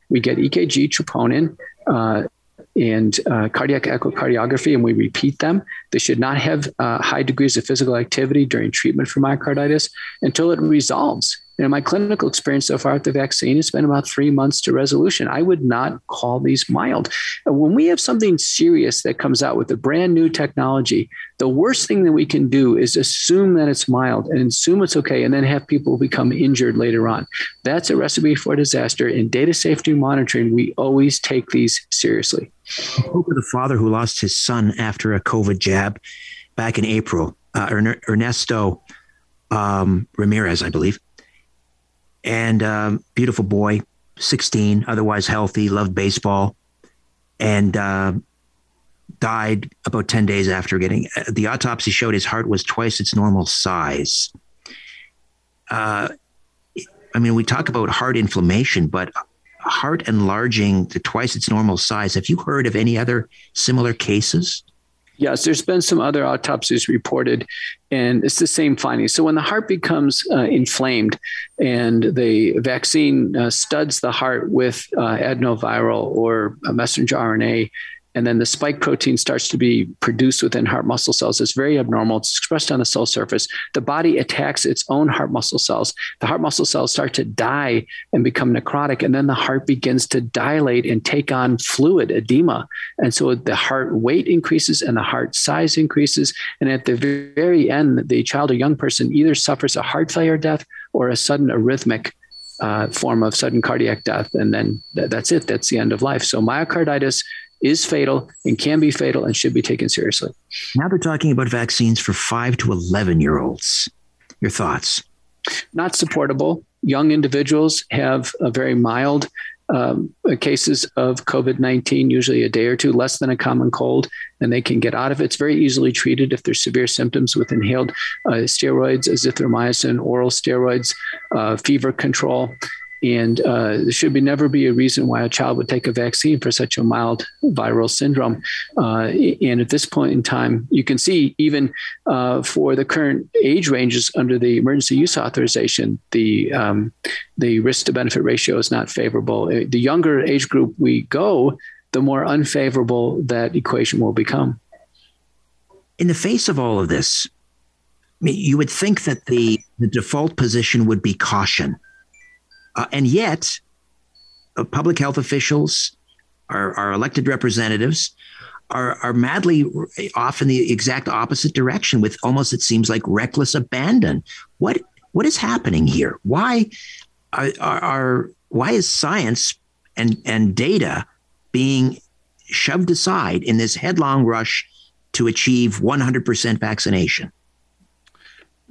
We get EKG, troponin, uh, and uh, cardiac echocardiography, and we repeat them. They should not have uh, high degrees of physical activity during treatment for myocarditis until it resolves. In my clinical experience so far with the vaccine, it's been about three months to resolution. I would not call these mild. When we have something serious that comes out with a brand new technology, the worst thing that we can do is assume that it's mild and assume it's okay, and then have people become injured later on. That's a recipe for disaster. In data safety monitoring, we always take these seriously. I spoke with a father who lost his son after a COVID jab back in April, uh, Ernesto um, Ramirez, I believe and um, beautiful boy, 16, otherwise healthy, loved baseball, and uh, died about 10 days after getting uh, the autopsy showed his heart was twice its normal size. Uh, I mean, we talk about heart inflammation, but heart enlarging to twice its normal size. Have you heard of any other similar cases? Yes, there's been some other autopsies reported, and it's the same finding. So when the heart becomes uh, inflamed and the vaccine uh, studs the heart with uh, adenoviral or messenger RNA, and then the spike protein starts to be produced within heart muscle cells. It's very abnormal. It's expressed on the cell surface. The body attacks its own heart muscle cells. The heart muscle cells start to die and become necrotic, and then the heart begins to dilate and take on fluid edema. And so the heart weight increases and the heart size increases. And at the very end, the child or young person either suffers a heart failure death or a sudden arrhythmic uh, form of sudden cardiac death. And then th- that's it. That's the end of life. So myocarditis is fatal and can be fatal and should be taken seriously. Now they're talking about vaccines for five to 11 year olds. Your thoughts? Not supportable. Young individuals have a very mild um, cases of COVID 19, usually a day or two, less than a common cold, and they can get out of it. It's very easily treated if there's severe symptoms with inhaled uh, steroids, azithromycin, oral steroids, uh, fever control. And uh, there should be never be a reason why a child would take a vaccine for such a mild viral syndrome. Uh, and at this point in time, you can see even uh, for the current age ranges under the emergency use authorization, the um, the risk to benefit ratio is not favorable. Uh, the younger age group we go, the more unfavorable that equation will become. In the face of all of this, you would think that the, the default position would be caution uh, and yet, uh, public health officials, our, our elected representatives, are, are madly off in the exact opposite direction with almost, it seems like, reckless abandon. What what is happening here? Why are, are, why is science and and data being shoved aside in this headlong rush to achieve 100% vaccination?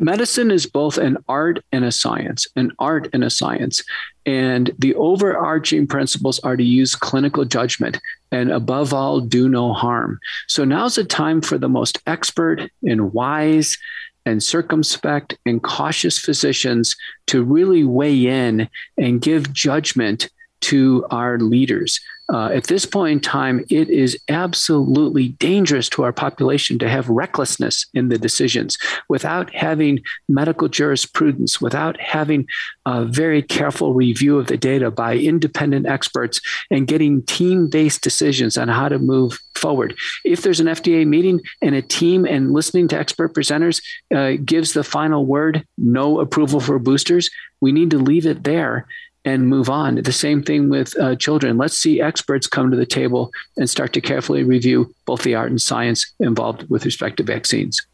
Medicine is both an art and a science, an art and a science. And the overarching principles are to use clinical judgment. and above all, do no harm. So now's the time for the most expert and wise and circumspect and cautious physicians to really weigh in and give judgment to our leaders. Uh, at this point in time, it is absolutely dangerous to our population to have recklessness in the decisions without having medical jurisprudence, without having a very careful review of the data by independent experts and getting team based decisions on how to move forward. If there's an FDA meeting and a team and listening to expert presenters uh, gives the final word, no approval for boosters, we need to leave it there and move on. The same thing with uh, children. Let's see experts come to the table and start to carefully review both the art and science involved with respect to vaccines.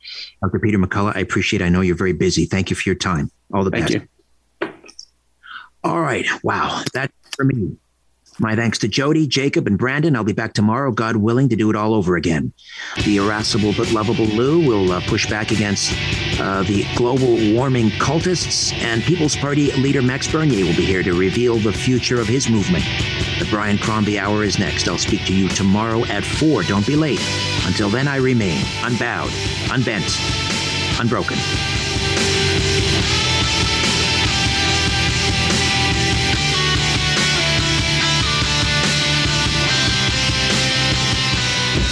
Dr. Peter McCullough, I appreciate. I know you're very busy. Thank you for your time. All the Thank best. You. All right. Wow. That's for me. My thanks to Jody, Jacob, and Brandon. I'll be back tomorrow, God willing, to do it all over again. The irascible but lovable Lou will uh, push back against uh, the global warming cultists, and People's Party leader Max Bernier will be here to reveal the future of his movement. The Brian Crombie Hour is next. I'll speak to you tomorrow at 4. Don't be late. Until then, I remain unbowed, unbent, unbroken.